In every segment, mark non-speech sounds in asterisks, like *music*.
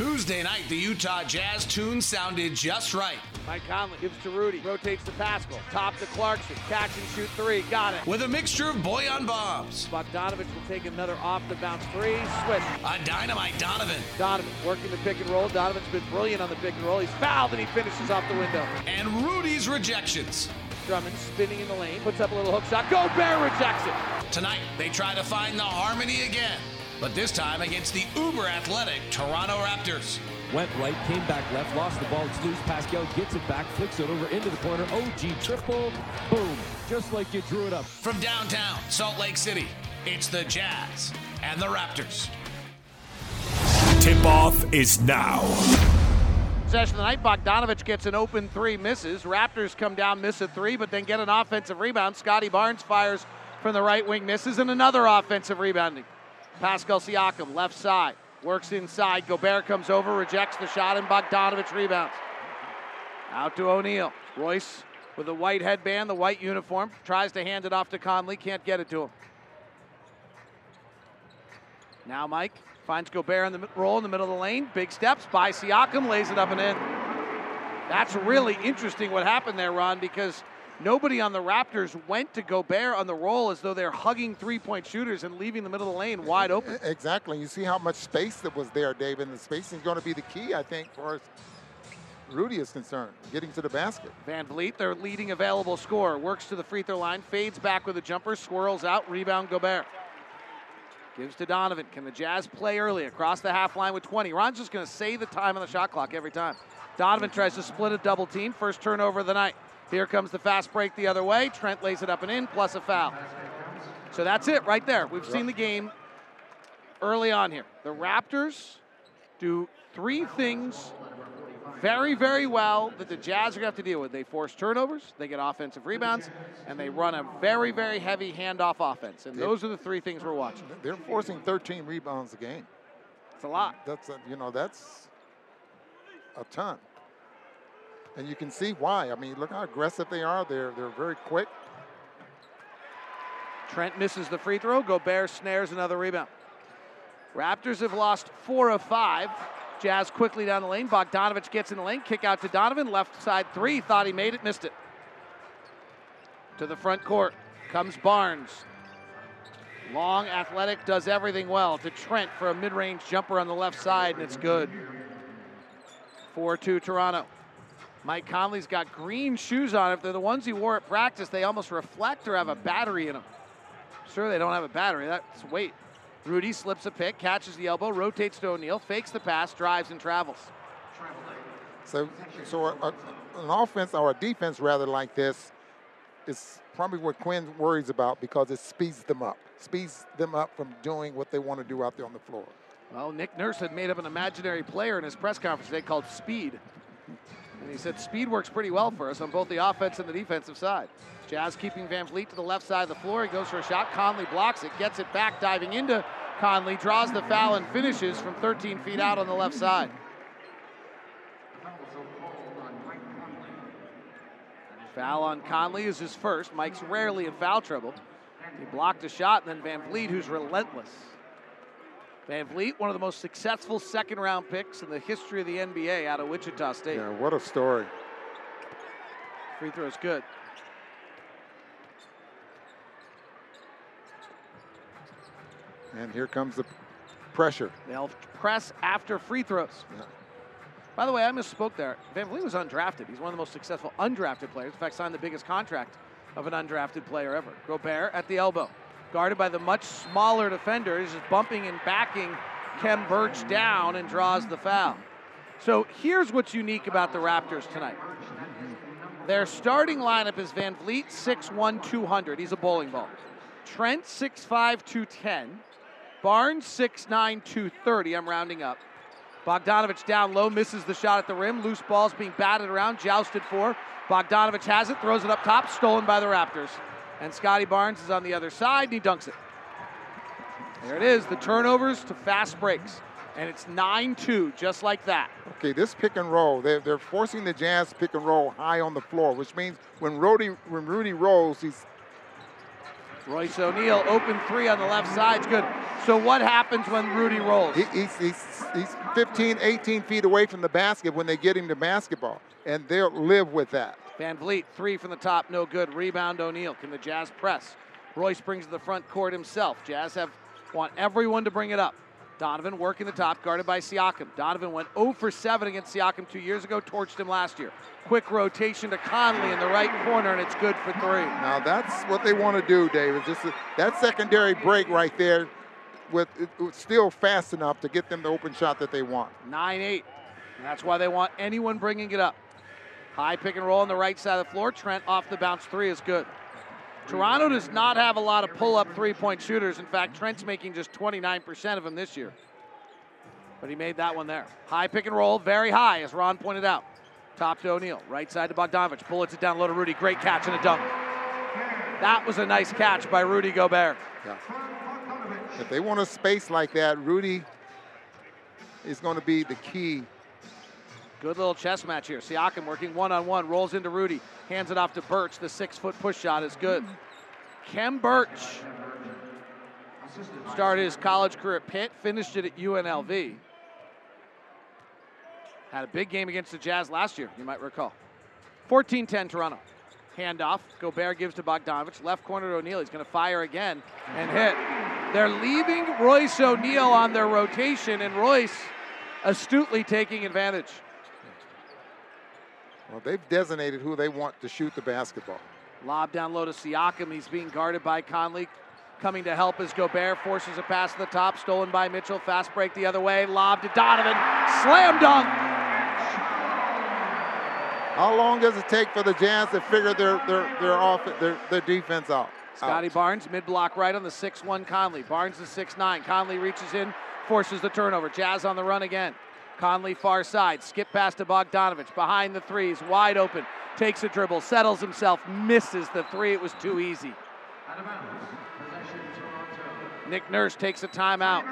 Tuesday night, the Utah Jazz tune sounded just right. Mike Conley gives to Rudy, rotates to Paschall, top to Clarkson, catch and shoot three, got it. With a mixture of Bojan bombs. Bogdanovich will take another off the bounce three, switch. A dynamite Donovan. Donovan working the pick and roll. Donovan's been brilliant on the pick and roll. He's fouled and he finishes off the window. And Rudy's rejections. Drummond spinning in the lane, puts up a little hook shot. Gobert rejects it. Tonight, they try to find the harmony again but this time against the uber athletic Toronto Raptors. Went right, came back left, lost the ball. It's loose. Pascal gets it back, flicks it over into the corner. OG triple, boom, just like you drew it up. From downtown Salt Lake City, it's the Jazz and the Raptors. Tip off is now. Possession of the night, Bogdanovich gets an open three, misses. Raptors come down, miss a three, but then get an offensive rebound. Scottie Barnes fires from the right wing, misses, and another offensive rebounding. Pascal Siakam, left side, works inside. Gobert comes over, rejects the shot, and Bogdanovich rebounds. Out to O'Neale. Royce with the white headband, the white uniform, tries to hand it off to Conley, can't get it to him. Now Mike finds Gobert in the roll in the middle of the lane. Big steps by Siakam, lays it up and in. That's really interesting what happened there, Ron, because nobody on the Raptors went to Gobert on the roll as though they're hugging three point shooters and leaving the middle of the lane wide open. *laughs* Exactly. You see how much space that was there, David, and the spacing is going to be the key, I think, for us. Rudy is concerned, getting to the basket. VanVleet, their leading available scorer, works to the free throw line, fades back with a jumper, swirls out, rebound Gobert. Gives to Donovan. Can the Jazz play early across the half line with 20? Ron's just going to say the time on the shot clock every time. Donovan tries to split a double team. First turnover of the night. Here comes the fast break the other way. Trent lays it up and in, plus a foul. So that's it right there. We've seen the game early on here. The Raptors do three things very, very well that the Jazz are going to have to deal with. They force turnovers, they get offensive rebounds, and they run a very, very heavy handoff offense. And those are the three things we're watching. They're forcing 13 rebounds a game. It's a lot. That's a, you know that's a ton and you can see why. I mean, look how aggressive they are. They're they're very quick. Trent misses the free throw. Gobert snares another rebound. Raptors have lost four of five. Jazz quickly down the lane. Bogdanovich gets in the lane. Kick out to Donovan. Left side three. Thought he made it. Missed it. To the front court comes Barnes. Long, athletic, does everything well. To Trent for a mid range jumper on the left side, and it's good. 4 2 Toronto. Mike Conley's got green shoes on. If they're the ones he wore at practice, they almost reflect or have a battery in them. Sure, they don't have a battery. That's weight. Rudy slips a pick, catches the elbow, rotates to O'Neale, fakes the pass, drives and travels. So, so a, a, an offense or a defense rather like this is probably what Quin worries about because it speeds them up, speeds them up from doing what they want to do out there on the floor. Well, Nick Nurse had made up an imaginary player in his press conference today called Speed. And he said speed works pretty well for us on both the offense and the defensive side. Jazz keeping VanVleet to the left side of the floor. He goes for a shot. Conley blocks it, gets it back, diving into Conley, draws the foul, and finishes from 13 feet out on the left side. Foul on Conley is his first. Mike's rarely in foul trouble. He blocked a shot, and then VanVleet, who's relentless. VanVleet, one of the most successful second round picks in the history of the NBA out of Wichita State. Yeah, what a story. Free throw is good. And here comes the pressure. They'll press after free throws. Yeah. By the way, I misspoke there. VanVleet was undrafted. He's one of the most successful undrafted players. In fact, signed the biggest contract of an undrafted player ever. Gobert at the elbow guarded by the much smaller defender. He's just bumping and backing Khem Birch down and draws the foul. So here's what's unique about the Raptors tonight. Their starting lineup is VanVleet, 6'1, 200. He's a bowling ball. Trent, 6'5, 210. Barnes, 6'9, 230. I'm rounding up. Bogdanovich down low, misses the shot at the rim. Loose balls being batted around, jousted for. Bogdanovich has it, throws it up top, stolen by the Raptors. And Scottie Barnes is on the other side, and he dunks it. There it is, the turnovers to fast breaks. And it's 9 2, just like that. Okay, this pick and roll, they're, they're forcing the Jazz pick and roll high on the floor, which means when Rudy, when Rudy rolls, he's Royce O'Neale, open three on the left side's good. So what happens when Rudy rolls? He, he's, he's, he's 15, 18 feet away from the basket when they get him the basketball, and they'll live with that. VanVleet, three from the top, no good. Rebound O'Neale. Can the Jazz press? Royce brings to the front court himself. Jazz have want everyone to bring it up. Donovan working the top, guarded by Siakam. Donovan went 0 for 7 against Siakam two years ago, torched him last year. Quick rotation to Conley in the right corner, and it's good for three. Now that's what they want to do, David. Just a, that secondary break right there, with still fast enough to get them the open shot that they want. 9-8. That's why they want anyone bringing it up. High pick and roll on the right side of the floor. Trent off the bounce three is good. Toronto does not have a lot of pull up three point shooters. In fact, Trent's making just 29% of them this year. But he made that one there. High pick and roll, very high, as Ron pointed out. Top to O'Neale, right side to Bogdanovich. Bullets it down low to Rudy. Great catch and a dunk. That was a nice catch by Rudy Gobert. Yeah. If they want a space like that, Rudy is going to be the key. Good little chess match here. Siakam working one on one, rolls into Rudy, hands it off to Birch. The six foot push shot is good. Mm. Khem Birch started his college career at Pitt, finished it at UNLV. Had a big game against the Jazz last year, you might recall. 14 10 Toronto. Handoff. Gobert gives to Bogdanovich. Left corner to O'Neale. He's going to fire again and hit. They're leaving Royce O'Neale on their rotation, and Royce astutely taking advantage. Well, they've designated who they want to shoot the basketball. Lob down low to Siakam. He's being guarded by Conley. Coming to help as Gobert forces a pass to the top, stolen by Mitchell. Fast break the other way. Lob to Donovan. Slam dunk. How long does it take for the Jazz to figure their their their off their, their defense out? Scottie out. Barnes, mid block right on the 6-1 Conley. Barnes is 6'9. Conley reaches in, forces the turnover. Jazz on the run again. Conley far side, skip pass to Bogdanovich, behind the threes, wide open, takes a dribble, settles himself, misses the three. It was too easy. Nick Nurse takes a timeout.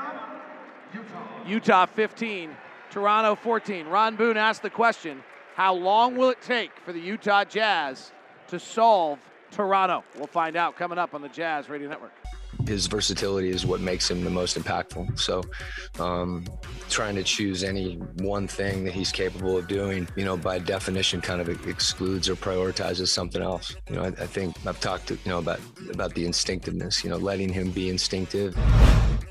Utah 15, Toronto 14. Ron Boone asked the question how long will it take for the Utah Jazz to solve Toronto? We'll find out coming up on the Jazz Radio Network his versatility is what makes him the most impactful. So, um, trying to choose any one thing that he's capable of doing, you know, by definition, kind of excludes or prioritizes something else. You know, I, I think I've talked, to, you know, about about the instinctiveness. You know, letting him be instinctive.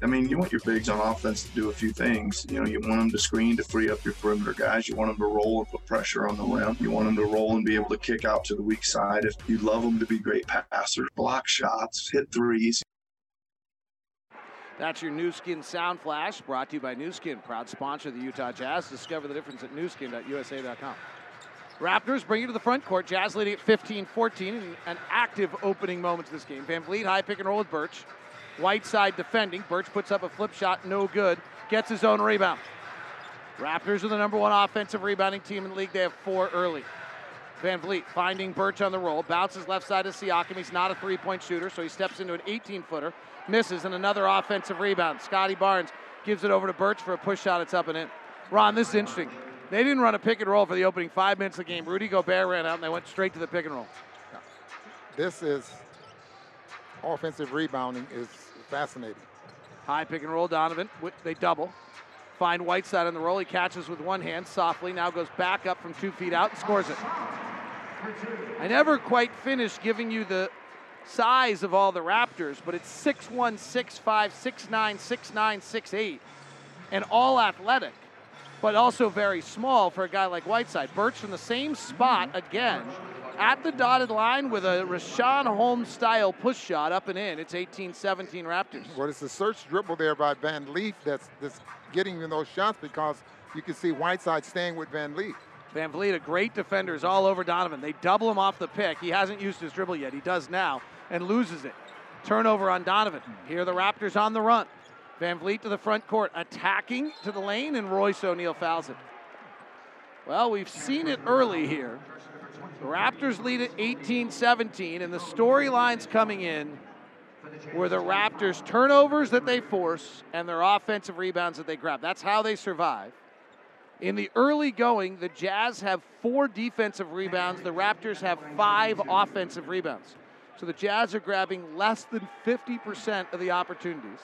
I mean, you want your bigs on offense to do a few things. You know, you want them to screen to free up your perimeter guys. You want them to roll and put pressure on the rim. You want them to roll and be able to kick out to the weak side. If you love them to be great passers, block shots, hit threes. That's your Nu Skin Sound Flash, brought to you by Nu Skin, proud sponsor of the Utah Jazz. Discover the difference at nuskin.usa.com. Raptors bring you to the front court. Jazz leading at 15-14 in an active opening moment to this game. VanVleet high pick and roll with Birch. Whiteside defending. Birch puts up a flip shot, no good. Gets his own rebound. Raptors are the number one offensive rebounding team in the league. They have four early. VanVleet finding Birch on the roll. Bounces left side to Siakam. He's not a three-point shooter, so he steps into an 18-footer misses, and another offensive rebound. Scottie Barnes gives it over to Birch for a push shot. It's up and in. Ron, this is interesting. They didn't run a pick and roll for the opening five minutes of the game. Rudy Gobert ran out, and they went straight to the pick and roll. This is offensive rebounding is fascinating. High pick and roll, Donovan. They double. Find Whiteside on the roll. He catches with one hand softly. Now goes back up from two feet out and scores it. I never quite finished giving you the size of all the Raptors, but it's 6'1, 6'5, 6'9, 6'9, 6'8, and all athletic, but also very small for a guy like Whiteside. Birch from the same spot again at the dotted line with a Richaun Holmes style push shot up and in. It's 18 17 Raptors. Well, it's a search dribble there by VanVleet that's, that's getting those shots because you can see Whiteside staying with VanVleet. Van Vliet, a great defender, is all over Donovan. They double him off the pick. He hasn't used his dribble yet. He does now and loses it. Turnover on Donovan. Here the Raptors on the run. VanVleet to the front court, attacking to the lane, and Royce O'Neale fouls it. Well, we've seen it early here. The Raptors lead at 18 17, and the storylines coming in were the Raptors' turnovers that they force and their offensive rebounds that they grab. That's how they survive. In the early going, the Jazz have four defensive rebounds, the Raptors have five offensive rebounds. So the Jazz are grabbing less than 50% of the opportunities.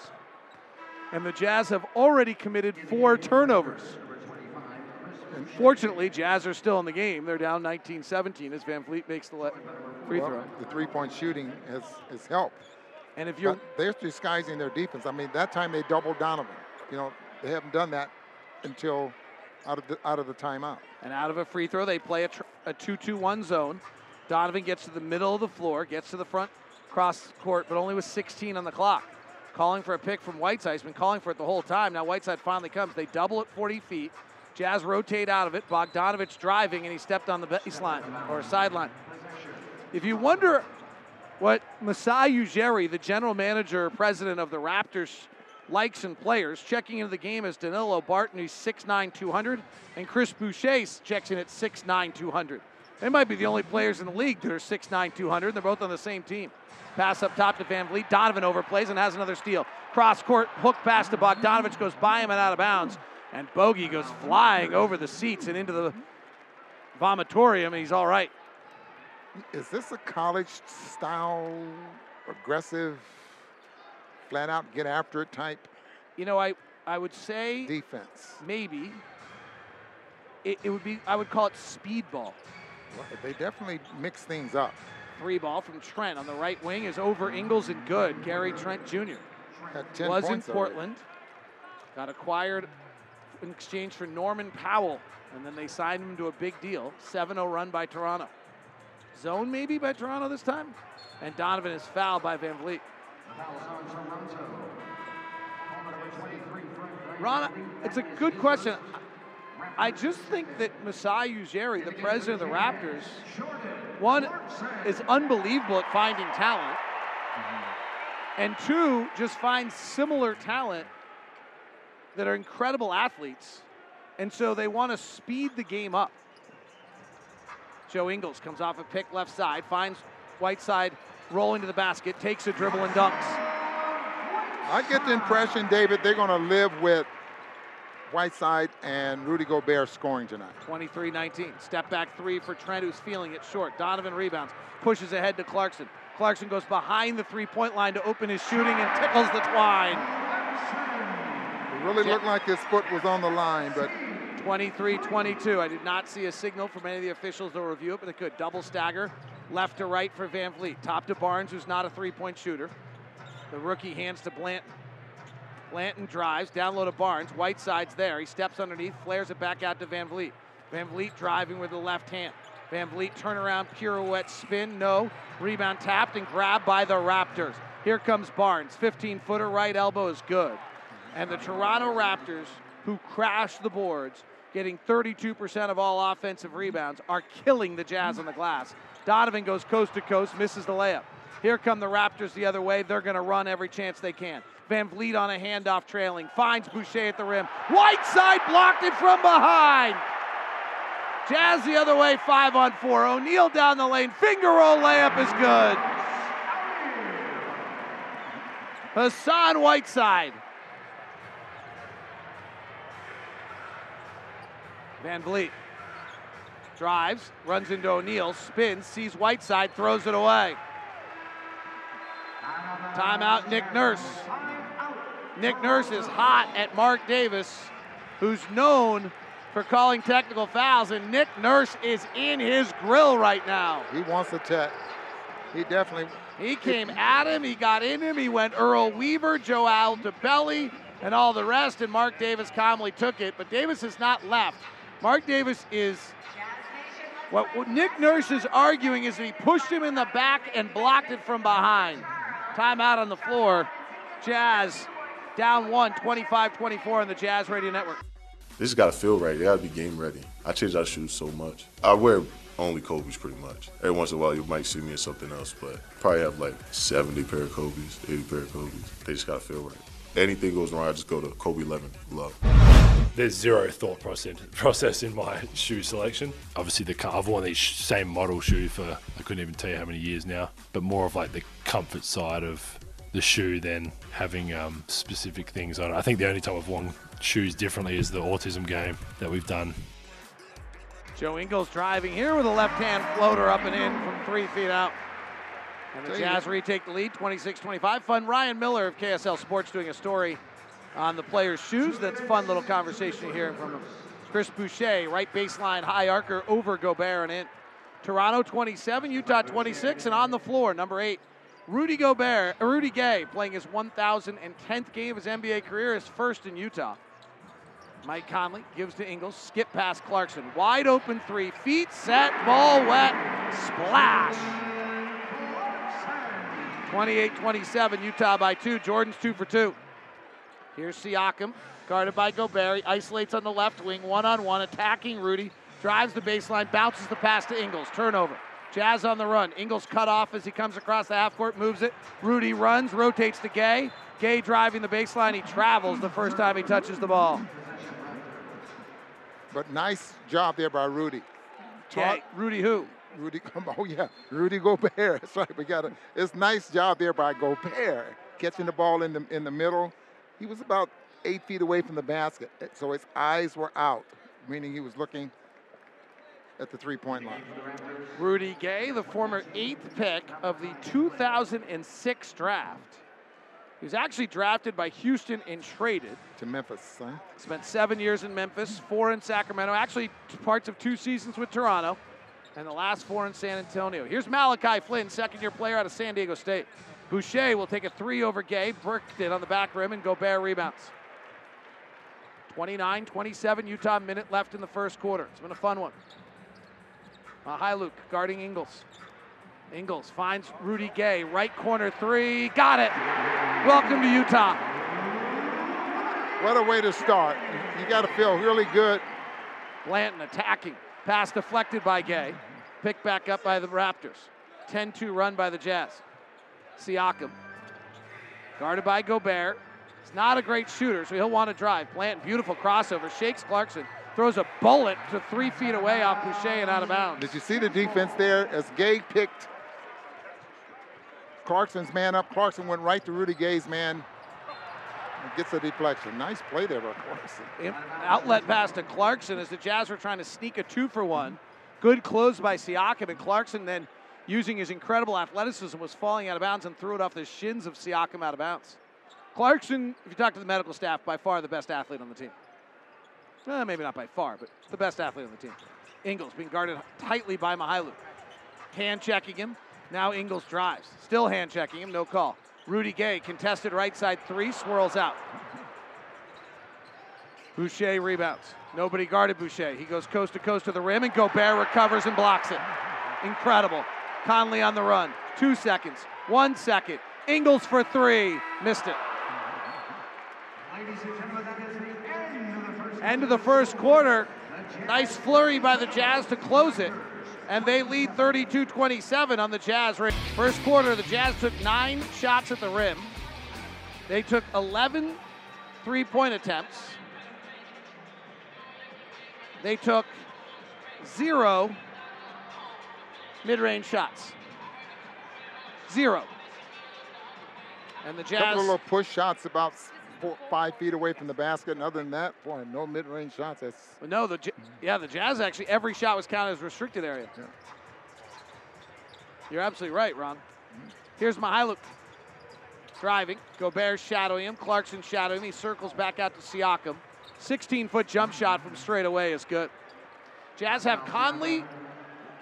And the Jazz have already committed four turnovers. Fortunately, Jazz are still in the game. They're down 19 17 as VanVleet makes the free Well, throw. The three point shooting has, has helped. And if you're But they're disguising their defense. I mean, that time they doubled Donovan. You know, they haven't done that until out of the, out of the timeout. And out of a free throw, they play a, tr- a 2 2 1 zone. Donovan gets to the middle of the floor, gets to the front cross court, but only with 16 on the clock. Calling for a pick from Whiteside. He's been calling for it the whole time. Now Whiteside finally comes. They double it 40 feet. Jazz rotate out of it. Bogdanovich driving, and he stepped on the baseline or sideline. If you wonder what Masai Ujiri, the general manager, president of the Raptors, likes in players, checking into the game is Dalano Banton, who's 6'9", 200, and Chris Boucher checks in at 6'9", 200. They might be the only players in the league that are 6'9", 200. They're both on the same team. Pass up top to VanVleet. Donovan overplays and has another steal. Cross court, hook pass to Bogdanovich, goes by him and out of bounds. And Bogey goes flying over the seats and into the vomitorium, and he's all right. Is this a college style, aggressive, flat out get after it type You know, I, I would say defense? maybe it, it would be, I would call it speed ball. They definitely mix things up. Three ball from Trent on the right wing is over Ingles and good. Gary Trent Jr. Had 10 was in points already. Portland, got acquired in exchange for Norman Powell, and then they signed him to a big deal. 7 0 run by Toronto. Zone maybe by Toronto this time? And Donovan is fouled by VanVleet. Ron, it's a good question. I just think that Masai Ujiri, the president of the Raptors, one is unbelievable at finding talent, and two just finds similar talent that are incredible athletes, and so they want to speed the game up. Joe Ingles comes off a pick left side, finds Whiteside rolling to the basket, takes a dribble and dunks. I get the impression, David, they're going to live with Whiteside and Rudy Gobert scoring tonight. 23 19. Step back three for Trent, who's feeling it short. Donovan rebounds, pushes ahead to Clarkson. Clarkson goes behind the three point line to open his shooting and tickles the twine. It really looked like his foot was on the line, but 23 22. I did not see a signal from any of the officials will review it, but they could. Double stagger, left to right for VanVleet. Top to Barnes, who's not a three point shooter. The rookie hands to Banton. Banton drives, down low to Barnes. Whiteside's there. He steps underneath, flares it back out to VanVleet. Van Vliet driving with the left hand. VanVleet turnaround, pirouette, spin, no. Rebound tapped and grabbed by the Raptors. Here comes Barnes. 15 footer, right elbow is good. And the Toronto Raptors, who crashed the boards, getting 32% of all offensive rebounds, are killing the Jazz on the glass. Donovan goes coast to coast, misses the layup. Here come the Raptors the other way. They're going to run every chance they can. VanVleet on a handoff trailing, finds Boucher at the rim. Whiteside blocked it from behind. Jazz the other way, five on four. O'Neale down the lane, finger roll layup is good. Hassan Whiteside. VanVleet drives, runs into O'Neale, spins, sees Whiteside, throws it away. Timeout, Nick Nurse. Nick Nurse is hot at Mark Davis, who's known for calling technical fouls, and Nick Nurse is in his grill right now. he wants a tech. He definitely. He came at him, he got in him, he went Earl Weaver, Joe Altobelli, and all the rest, and Mark Davis calmly took it, but Davis has not left. Mark Davis is. What, Nick Nurse is arguing is that he pushed him in the back and blocked it from behind. Timeout on the floor. Jazz down one, 25 24 on the Jazz Radio Network. They just gotta feel right. They gotta be game ready. I change our shoes so much. I wear only Kobe's pretty much. Every once in a while you might see me in something else, but probably have like 70 pair of Kobe's, 80 pair of Kobe's. They just gotta feel right. Anything goes wrong, I just go to Kobe 11 Love. There's zero thought process process in my *laughs* shoe selection. Obviously, the I've worn these same model shoe for I couldn't even tell you how many years now, but more of like the comfort side of the shoe than having um, specific things on it. I think the only time I've worn shoes differently is the autism game that we've done. Joe Ingles driving here with a left hand floater up and in from three feet out. And the Jazz retake the lead 26 25. Fun. Ryan Miller of KSL Sports doing a story on the players' shoes. That's a fun little conversation here from him. Chris Boucher, right baseline, high archer over Gobert and in. Toronto 27, Utah 26, and on the floor, number eight, Rudy Gobert, uh, Rudy Gay, playing his 1,010th game of his NBA career, his first in Utah. Mike Conley gives to Ingles, skip past Clarkson, wide open three, feet set, ball wet, splash. 28-27, Utah by two. Jordan's two for two. Here's Siakam, guarded by Gobert. Isolates on the left wing, one-on-one, attacking Rudy. Drives the baseline, bounces the pass to Ingles. Turnover. Jazz on the run. Ingles cut off as he comes across the half court, moves it. Rudy runs, rotates to Gay. Gay driving the baseline. He travels the first time he touches the ball. But nice job there by Rudy. Gay. Rudy who? Rudy, *laughs* oh yeah, Rudy Gobert. *laughs* That's right. We got it. It's nice job there by Gobert catching the ball in the in the middle. He was about eight feet away from the basket, so his eyes were out, meaning he was looking at the three-point line. Rudy Gay, the former eighth pick of the 2006 draft. He was actually drafted by Houston and traded to Memphis. Huh? Spent seven years in Memphis, four in Sacramento, actually parts of two seasons with Toronto and the last four in San Antonio. Here's Malachi Flynn, second year player out of San Diego State. Boucher will take a three over Gay, bricked it on the back rim, and Gobert rebounds. 29 27, Utah minute left in the first quarter. It's been a fun one. Uh, Luke guarding Ingles. Ingles finds Rudy Gay, right corner three. Got it. Welcome to Utah. What a way to start. You got to feel really good. Banton attacking. Pass deflected by Gay. Picked back up by the Raptors. 10 2 run by the Jazz. Siakam. Guarded by Gobert. He's not a great shooter, so he'll want to drive. Plant, beautiful crossover. Shakes Clarkson. Throws a bullet to three feet away off Boucher and out of bounds. Did you see the defense there as Gay picked Clarkson's man up? Clarkson went right to Rudy Gay's man gets a deflection. Nice play there by Clarkson. Outlet pass to Clarkson as the Jazz were trying to sneak a two for one. Good close by Siakam, and Clarkson then, using his incredible athleticism, was falling out of bounds and threw it off the shins of Siakam out of bounds. Clarkson, if you talk to the medical staff, by far the best athlete on the team. Eh, maybe not by far, but the best athlete on the team. Ingles being guarded tightly by Mykhailiuk. Hand checking him. Now Ingles drives. Still hand checking him, no call. Rudy Gay, contested right side three, swirls out. Boucher rebounds. Nobody guarded Boucher. He goes coast to coast to the rim, and Gobert recovers and blocks it. Incredible. Conley on the run. Two seconds. One second. Ingles for three. Missed it. End of the first quarter. Nice flurry by the Jazz to close it and they lead 32 27 on the Jazz. First quarter, the Jazz took nine shots at the rim. They took 11 three point attempts. They took zero mid range shots. Zero. And the Jazz. A Couple of little push shots about four, five feet away from the basket. And other than that, boy, no mid-range shots. That's no, the yeah, the Jazz actually every shot was counted as restricted area. Yeah. You're absolutely right, Ron. Here's Mykhailiuk driving. Gobert shadowing him. Clarkson shadowing him. He circles back out to Siakam. 16 foot jump shot from straight away is good. Jazz have Conley,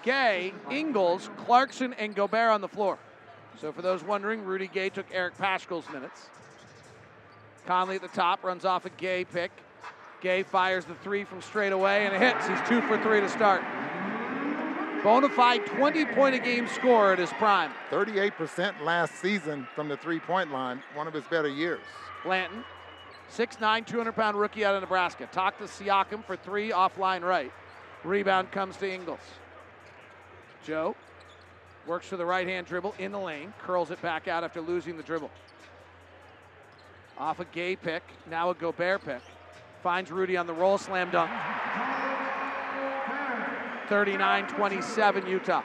Gay, Ingles, Clarkson, and Gobert on the floor. So for those wondering, Rudy Gay took Eric Paschall's minutes. Conley at the top runs off a Gay pick. Gay fires the three from straight away and it hits. He's two for three to start. Bonafide 20 point a game scorer at his prime. 38% last season from the three point line, one of his better years. Banton, 6'9, 200 pound rookie out of Nebraska. Talk to Siakam for three offline right. Rebound comes to Ingles. Joe works for the right hand dribble in the lane, curls it back out after losing the dribble. Off a gay pick, now a Gobert pick. Finds Rudy on the roll, slam dunk. 39 27 Utah.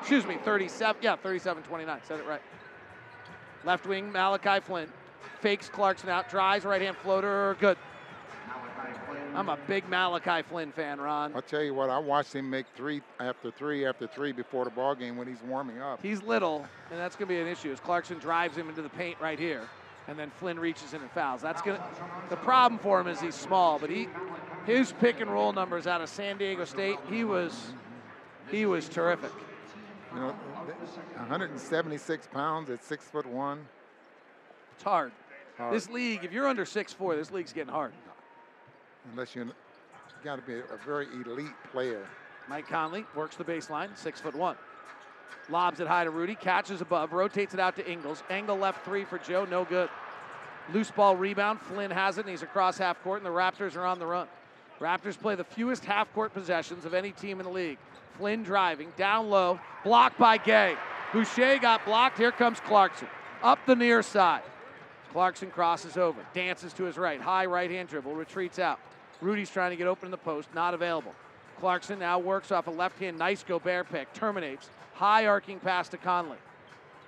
Excuse me, 37. Yeah, 37 29. Said it right. Left wing, Malachi Flynn. Fakes Clarkson out, drives, right hand floater, good. I'm a big Malachi Flynn fan, Ron. I'll tell you what, I watched him make three after three after three before the ball game when he's warming up. He's little, and that's going to be an issue as Clarkson drives him into the paint right here, and then Flynn reaches in and fouls. That's to the problem for him is he's small, but he his pick and roll numbers out of San Diego State, he was he was terrific. You know, 176 pounds at six foot one. It's hard. Hard. This league, if you're under six four, this league's getting hard. Unless you got to be a very elite player. Mike Conley works the baseline, six foot one. Lobs it high to Rudy, catches above, rotates it out to Ingles. Angle left three for Joe, no good. Loose ball rebound. Flynn has it, and he's across half court, and the Raptors are on the run. Raptors play the fewest half court possessions of any team in the league. Flynn driving, down low, blocked by Gay. Boucher got blocked. Here comes Clarkson. Up the near side. Clarkson crosses over, dances to his right, high right hand dribble, retreats out. Rudy's trying to get open in the post, not available. Clarkson now works off a left hand, nice Gobert pick, terminates. High arcing pass to Conley.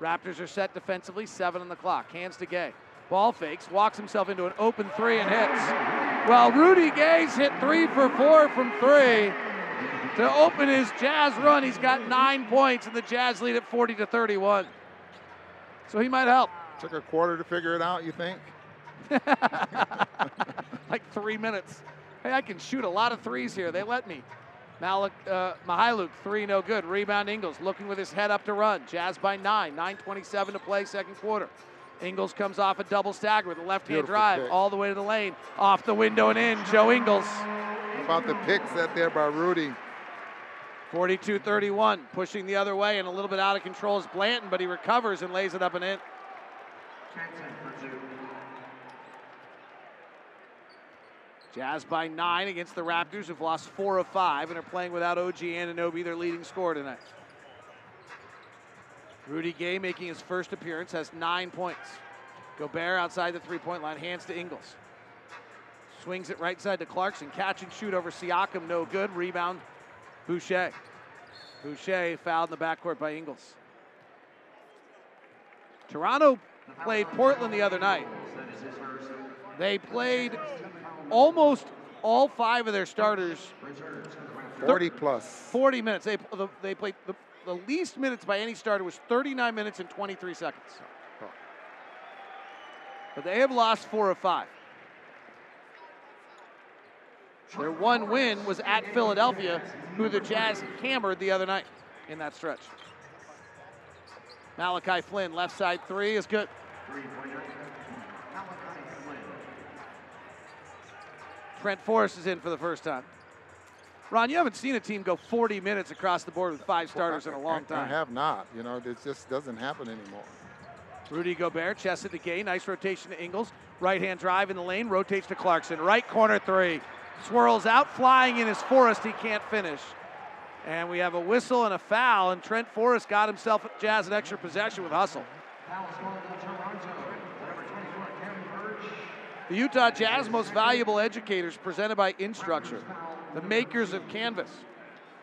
Raptors are set defensively, seven on the clock. Hands to Gay. Ball fakes, walks himself into an open three and hits. Well, Rudy Gay's hit three for four from three to open his Jazz run. He's got nine points, and the Jazz lead at 40 to 31. So he might help. Took a quarter to figure it out, you think? *laughs* like three minutes. Hey, I can shoot a lot of threes here. They let me. Malik uh, Mykhailiuk, three no good. Rebound Ingles looking with his head up to run. Jazz by nine. 9:27 to play, second quarter. Ingles comes off a double stagger with a left-hand drive pick. all the way to the lane, off the window and in. Joe Ingles. About the pick set there by Rudy? 42-31, pushing the other way and a little bit out of control is Banton, but he recovers and lays it up and in. Jazz by nine against the Raptors, who've lost four of five and are playing without OG Anunoby, their leading scorer tonight. Rudy Gay making his first appearance has nine points. Gobert outside the three-point line, hands to Ingles. Swings it right side to Clarkson. Catch and shoot over Siakam, no good. Rebound, Boucher. Boucher fouled in the backcourt by Ingles. Toronto played Portland the other night. They played almost all five of their starters 40 plus. 40 minutes. They, the, they played the, the least minutes by any starter was 39 minutes and 23 seconds. But they have lost four of five. Their one win was at Philadelphia, who the Jazz hammered the other night in that stretch. Malachi Flynn, left side three is good. Trent Forrest is in for the first time. Ron, you haven't seen a team go 40 minutes across the board with five starters in a long time. I time. have not. You know, it just doesn't happen anymore. Rudy Gobert, chest it to Gay. Nice rotation to Ingles. Right hand drive in the lane, rotates to Clarkson. Right corner three. Swirls out, flying in his Forrest. He can't finish. And we have a whistle and a foul, and Trent Forrest got himself Jazz an extra possession with hustle. The Utah Jazz Most Valuable Educators presented by Instructure, the makers of Canvas.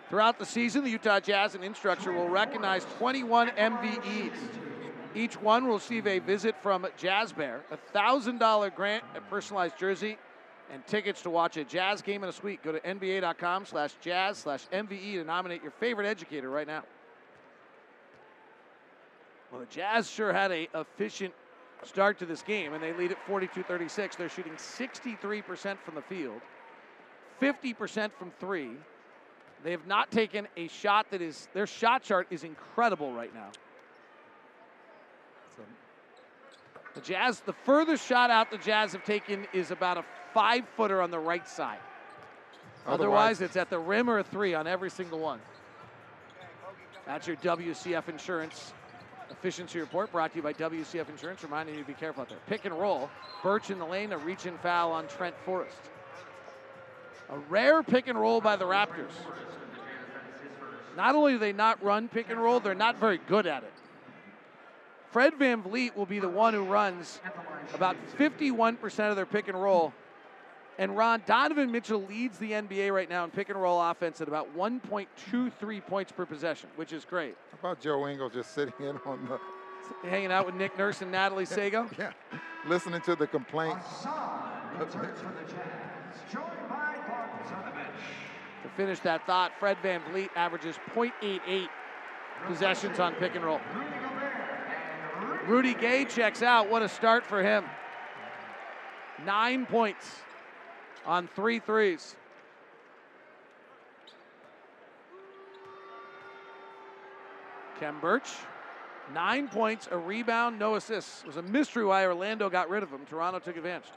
Throughout the season, the Utah Jazz and Instructure will recognize 21 MVEs. Each one will receive a visit from Jazz Bear, a $1,000 grant, a personalized jersey, and tickets to watch a Jazz game in a suite. Go to nba.com slash jazz slash MVE to nominate your favorite educator right now. Well, the Jazz sure had a efficient start to this game, and they lead at 42-36. They're shooting 63% from the field, 50% from three. They have not taken a shot that is their shot chart is incredible right now. The Jazz, the furthest shot out the Jazz have taken is about a five footer on the right side. Otherwise, Otherwise- it's at the rim or a three on every single one. That's your WCF Insurance efficiency report brought to you by WCF Insurance, reminding you to be careful out there. Pick and roll. Birch in the lane, a reach and foul on Trent Forrest. A rare pick and roll by the Raptors. Not only do they not run pick and roll, they're not very good at it. Fred VanVleet will be the one who runs about 51% of their pick and roll. And Ron Donovan Mitchell leads the NBA right now in pick and roll offense at about 1.23 points per possession, which is great. How about Joe Ingles just sitting in on the *laughs* Hanging out with Nick Nurse and Natalie Sago. *laughs* yeah, listening to the complaint. To finish that thought, Fred Van Vliet averages 0.88 possessions on pick and roll. Rudy Gay checks out. What a start for him. Nine points on three threes. Khem Birch, nine points, a rebound, no assists. It was a mystery why Orlando got rid of him. Toronto took advantage.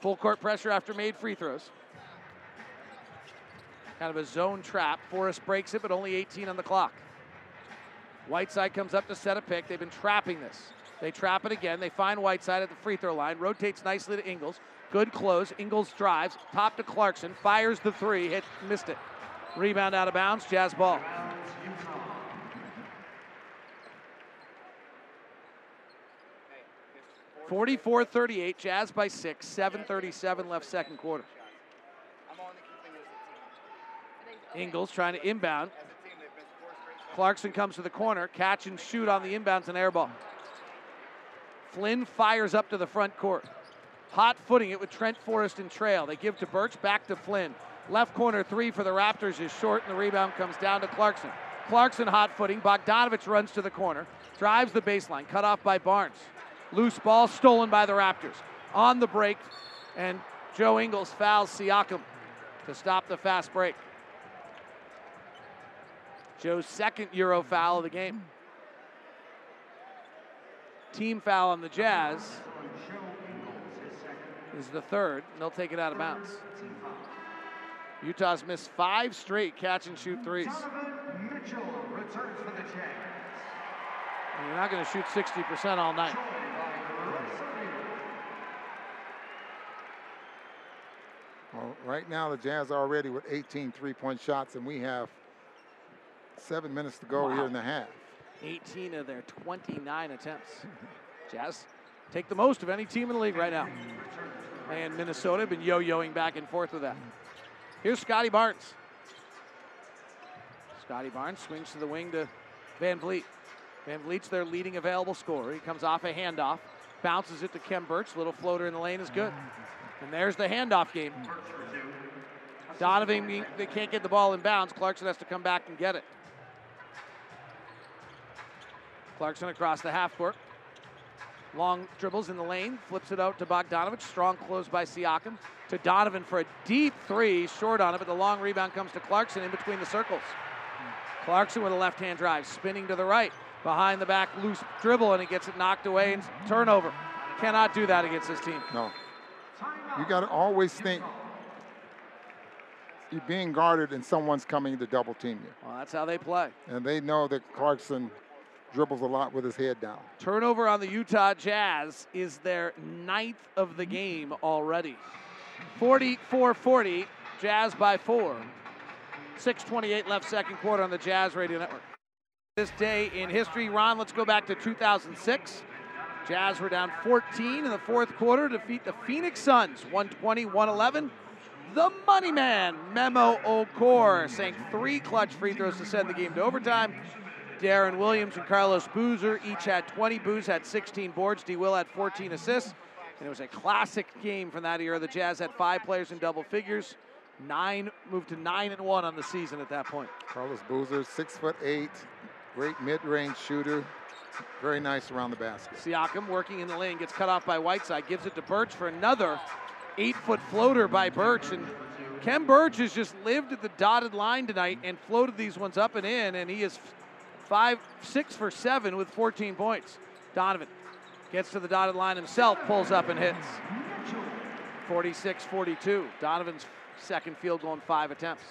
Full court pressure after made free throws. Kind of a zone trap. Forrest breaks it, but only 18 on the clock. Whiteside comes up to set a pick. They've been trapping this. They trap it again. They find Whiteside at the free throw line. Rotates nicely to Ingles. Good close. Ingles drives. Top to Clarkson. Fires the three. Hit. Missed it. Rebound out of bounds. Jazz ball. Forty-four thirty-eight. Jazz by six. Seven thirty-seven left second quarter. Ingles trying to inbound. Clarkson comes to the corner. Catch and shoot on the inbounds and air ball. Flynn fires up to the front court. Hot footing it with Trent Forrest and trail. They give to Birch, back to Flynn. Left corner three for the Raptors is short, and the rebound comes down to Clarkson. Clarkson hot footing. Bogdanovich runs to the corner, drives the baseline, cut off by Barnes. Loose ball stolen by the Raptors. On the break, and Joe Ingles fouls Siakam to stop the fast break. Joe's second Euro foul of the game. Team foul on the Jazz is the third, and they'll take it out of bounds. Utah's missed five straight catch and shoot threes. And you're not going to shoot 60% all night. Well, right now the Jazz are already with 18 three-point shots, and we have seven minutes to go Wow. here in the half. 18 of their 29 attempts. *laughs* Jazz take the most of any team in the league right now. And Minnesota have been yo-yoing back and forth with that. Here's Scottie Barnes. Scottie Barnes swings to the wing to VanVleet. Van Vliet's their leading available scorer. He comes off a handoff, bounces it to Khem Birch. Little floater in the lane is good. And there's the handoff game. Donovan, they can't get the ball in bounds. Clarkson has to come back and get it. Clarkson across the half court. Long dribbles in the lane, flips it out to Bogdanovich. Strong close by Siakam. To Donovan for a deep three, short on it, but the long rebound comes to Clarkson in between the circles. Clarkson with a left hand drive, spinning to the right. Behind the back, loose dribble, and he gets it knocked away and turnover. Cannot do that against this team. No. You got to always think you're being guarded and someone's coming to double team you. Well, that's how they play. And they know that Clarkson dribbles a lot with his head down. Turnover on the Utah Jazz is their ninth of the game already. 44 40, Jazz by four. 6.28 left second quarter on the Jazz Radio Network. This day in history, Ron, let's go back to 2006. Jazz were down 14 in the fourth quarter to defeat the Phoenix Suns 120 111. The money man, Memo Okur, sank three clutch free throws to send the game to overtime. Deron Williams and Carlos Boozer each had 20. Booz had 16 boards. D. Will had 14 assists. And it was a classic game from that era. The Jazz had five players in double figures. Nine moved to nine and one on the season at that point. Carlos Boozer, six foot eight, great mid-range shooter, very nice around the basket. Siakam working in the lane gets cut off by Whiteside, gives it to Birch for another eight-foot floater by Birch, and Khem Birch has just lived at the dotted line tonight and floated these ones up and in, and he is five, six for seven with 14 points. Donovan gets to the dotted line himself, pulls up and hits. 46-42. Donovan's second field goal in five attempts.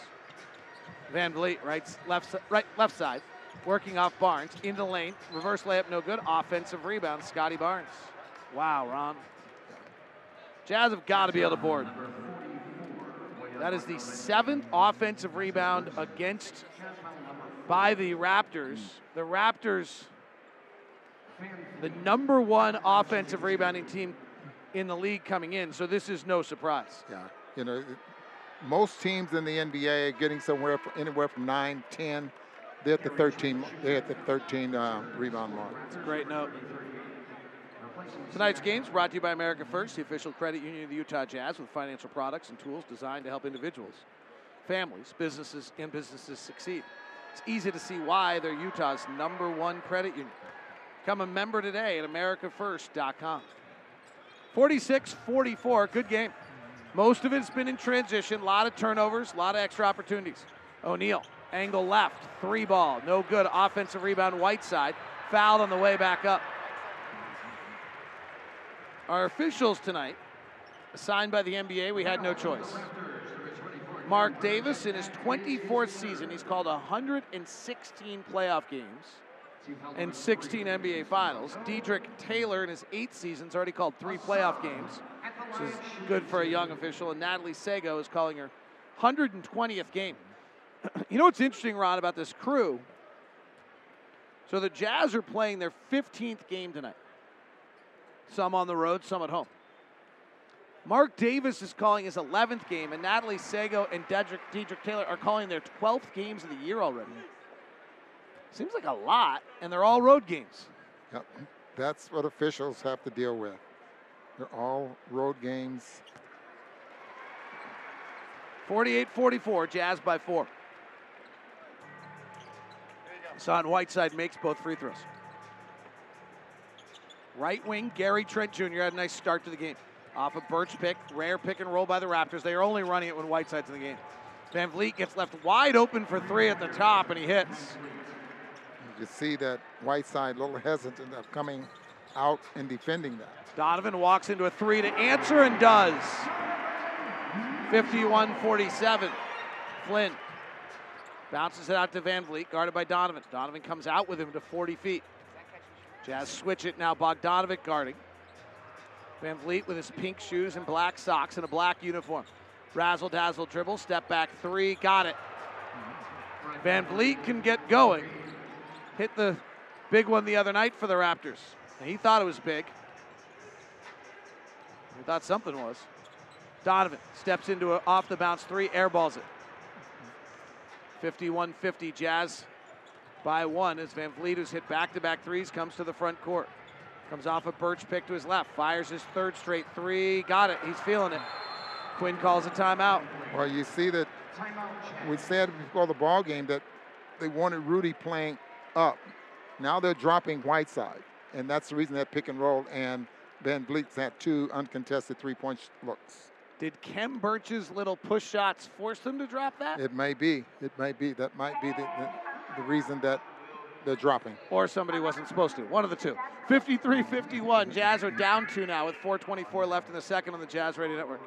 VanVleet, right, left, right, left side, working off Barnes into the lane. Reverse layup, no good. Offensive rebound, Scottie Barnes. Wow, Ron. Jazz have got to be able to board. That is the seventh offensive rebound against by the Raptors. The Raptors the number one offensive rebounding team in the league coming in, so this is no surprise. Yeah, you know, most teams in the NBA are getting somewhere from, anywhere from 9, 10. They're at the 13. They're at the 13 uh, rebound mark. It's a great note. Tonight's games brought to you by America First, the official credit union of the Utah Jazz, with financial products and tools designed to help individuals, families, businesses, and businesses succeed. It's easy to see why they're Utah's number one credit union. Become a member today at AmericaFirst.com. 46 44, good game. Most of it's been in transition, a lot of turnovers, a lot of extra opportunities. O'Neale, angle left, three ball, no good. Offensive rebound, Whiteside, fouled on the way back up. Our officials tonight, assigned by the NBA, we had no choice. Mark Davis, in his 24th season, he's called 116 playoff games and 16 NBA Finals. Dedric Taylor, in his eighth season, has already called three playoff games, which is good for a young official. And Natalie Sago is calling her 120th game. *clears throat* you know what's interesting, Ron, about this crew? So the Jazz are playing their 15th game tonight. Some on the road, some at home. Mark Davis is calling his 11th game, and Natalie Sago and Dedric, Dedric Taylor are calling their 12th games of the year already. Seems like a lot, and they're all road games. Yep. That's what officials have to deal with. They're all road games. 48 44, Jazz by four. Son Whiteside makes both free throws. Right wing, Gary Trent Jr. had a nice start to the game. Off a Birch pick, rare pick and roll by the Raptors. They are only running it when Whiteside's in the game. VanVleet gets left wide open for three at the top, and he hits. You see that Whiteside a little hesitant of coming out and defending that. Donovan walks into a three to answer and does. 51 47. Flynn bounces it out to VanVleet, guarded by Donovan. Donovan comes out with him to 40 feet. Jazz switch it now. Bogdanovic guarding. VanVleet with his pink shoes and black socks and a black uniform. Razzle dazzle dribble, step back three, got it. VanVleet can get going. Hit the big one the other night for the Raptors. He thought it was big. He thought something was. Donovan steps into an off the bounce three, airballs it. 51 50 Jazz by one as VanVleet, who's hit back to back threes, comes to the front court. Comes off a Birch pick to his left, fires his third straight three. Got it. He's feeling it. Quin calls a timeout. Well, you see that we said before the ball game that they wanted Rudy playing up. Now they're dropping Whiteside, and that's the reason that pick and roll. And VanVleet's had two uncontested three-point looks. Did Khem Birch's little push shots force them to drop that? It may be. It may be. That might be the, the, the reason that dropping. Or somebody wasn't supposed to. One of the two. 53 51. Jazz are down two now with 4.24 left in the second on the Jazz Radio Network.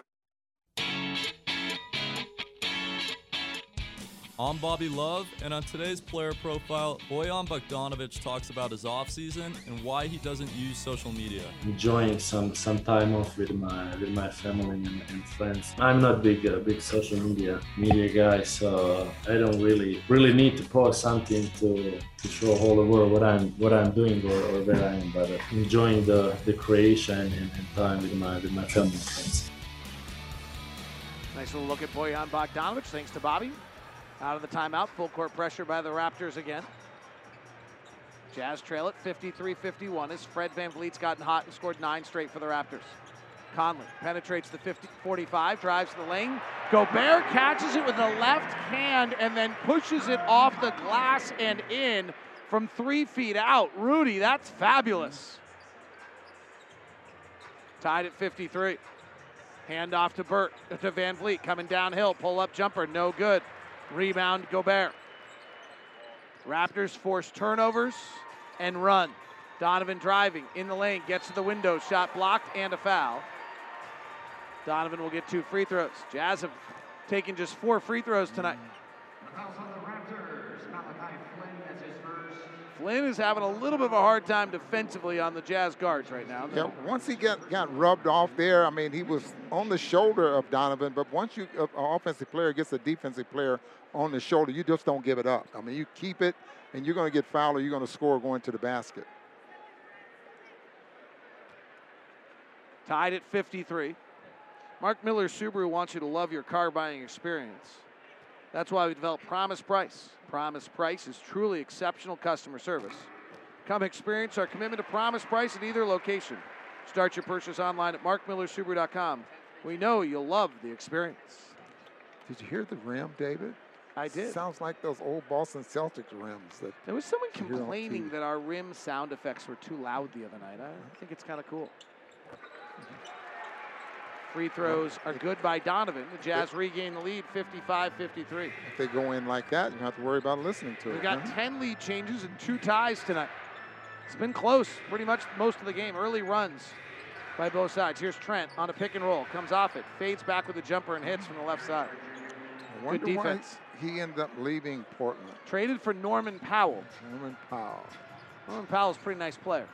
I'm Bobby Love, and on today's player profile, Bojan Bogdanovic talks about his offseason and why he doesn't use social media. Enjoying some some time off with my with my family and, and friends. I'm not big uh, big social media media guy, so I don't really really need to post something to to show all the world what I'm what I'm doing or, or where I am. But uh, enjoying the the creation and, and time with my with my family and friends. Nice little look at Bojan Bogdanovic, thanks to Bobby. Out of the timeout, full court pressure by the Raptors again. Jazz trail it 53 51 as Fred VanVleet's gotten hot and scored nine straight for the Raptors. Conley penetrates the 50, 45, drives the lane. Gobert catches it with the left hand and then pushes it off the glass and in from three feet out. Rudy, that's fabulous. Tied at 53. Hand off to Burt, to VanVleet, coming downhill, pull up jumper, no good. Rebound, Gobert. Raptors force turnovers and run. Donovan driving in the lane, gets to the window, shot blocked and a foul. Donovan will get two free throws. Jazz have taken just four free throws tonight. Mm. Flynn is having a little bit of a hard time defensively on the Jazz guards right now. Yeah, once he got, got rubbed off there, I mean, he was on the shoulder of Donovan, but once you uh, an offensive player gets a defensive player on the shoulder, you just don't give it up. I mean, you keep it, and you're going to get fouled or you're going to score going to the basket. Tied at 53. Mark Miller Subaru wants you to love your car buying experience. That's why we developed Promise Price. Promise Price is truly exceptional customer service. Come experience our commitment to Promise Price at either location. Start your purchase online at markmillersubaru.com. We know you'll love the experience. Did you hear the rim, David? I did. Sounds like those old Boston Celtics rims. That There was someone you hear on complaining that our rim sound effects were too loud the other night. I think it's kind of cool. Free throws are good by Donovan. The Jazz regain the lead 55 53. If they go in like that, you don't have to worry about listening to it. We've it. got huh? 10 lead changes and two ties tonight. It's been close pretty much most of the game. Early runs by both sides. Here's Trent on a pick and roll. Comes off it. Fades back with a jumper and hits from the left side. Good defense. he ended up leaving Portland. Traded for Norman Powell. Norman Powell. Norman Powell's a pretty nice player.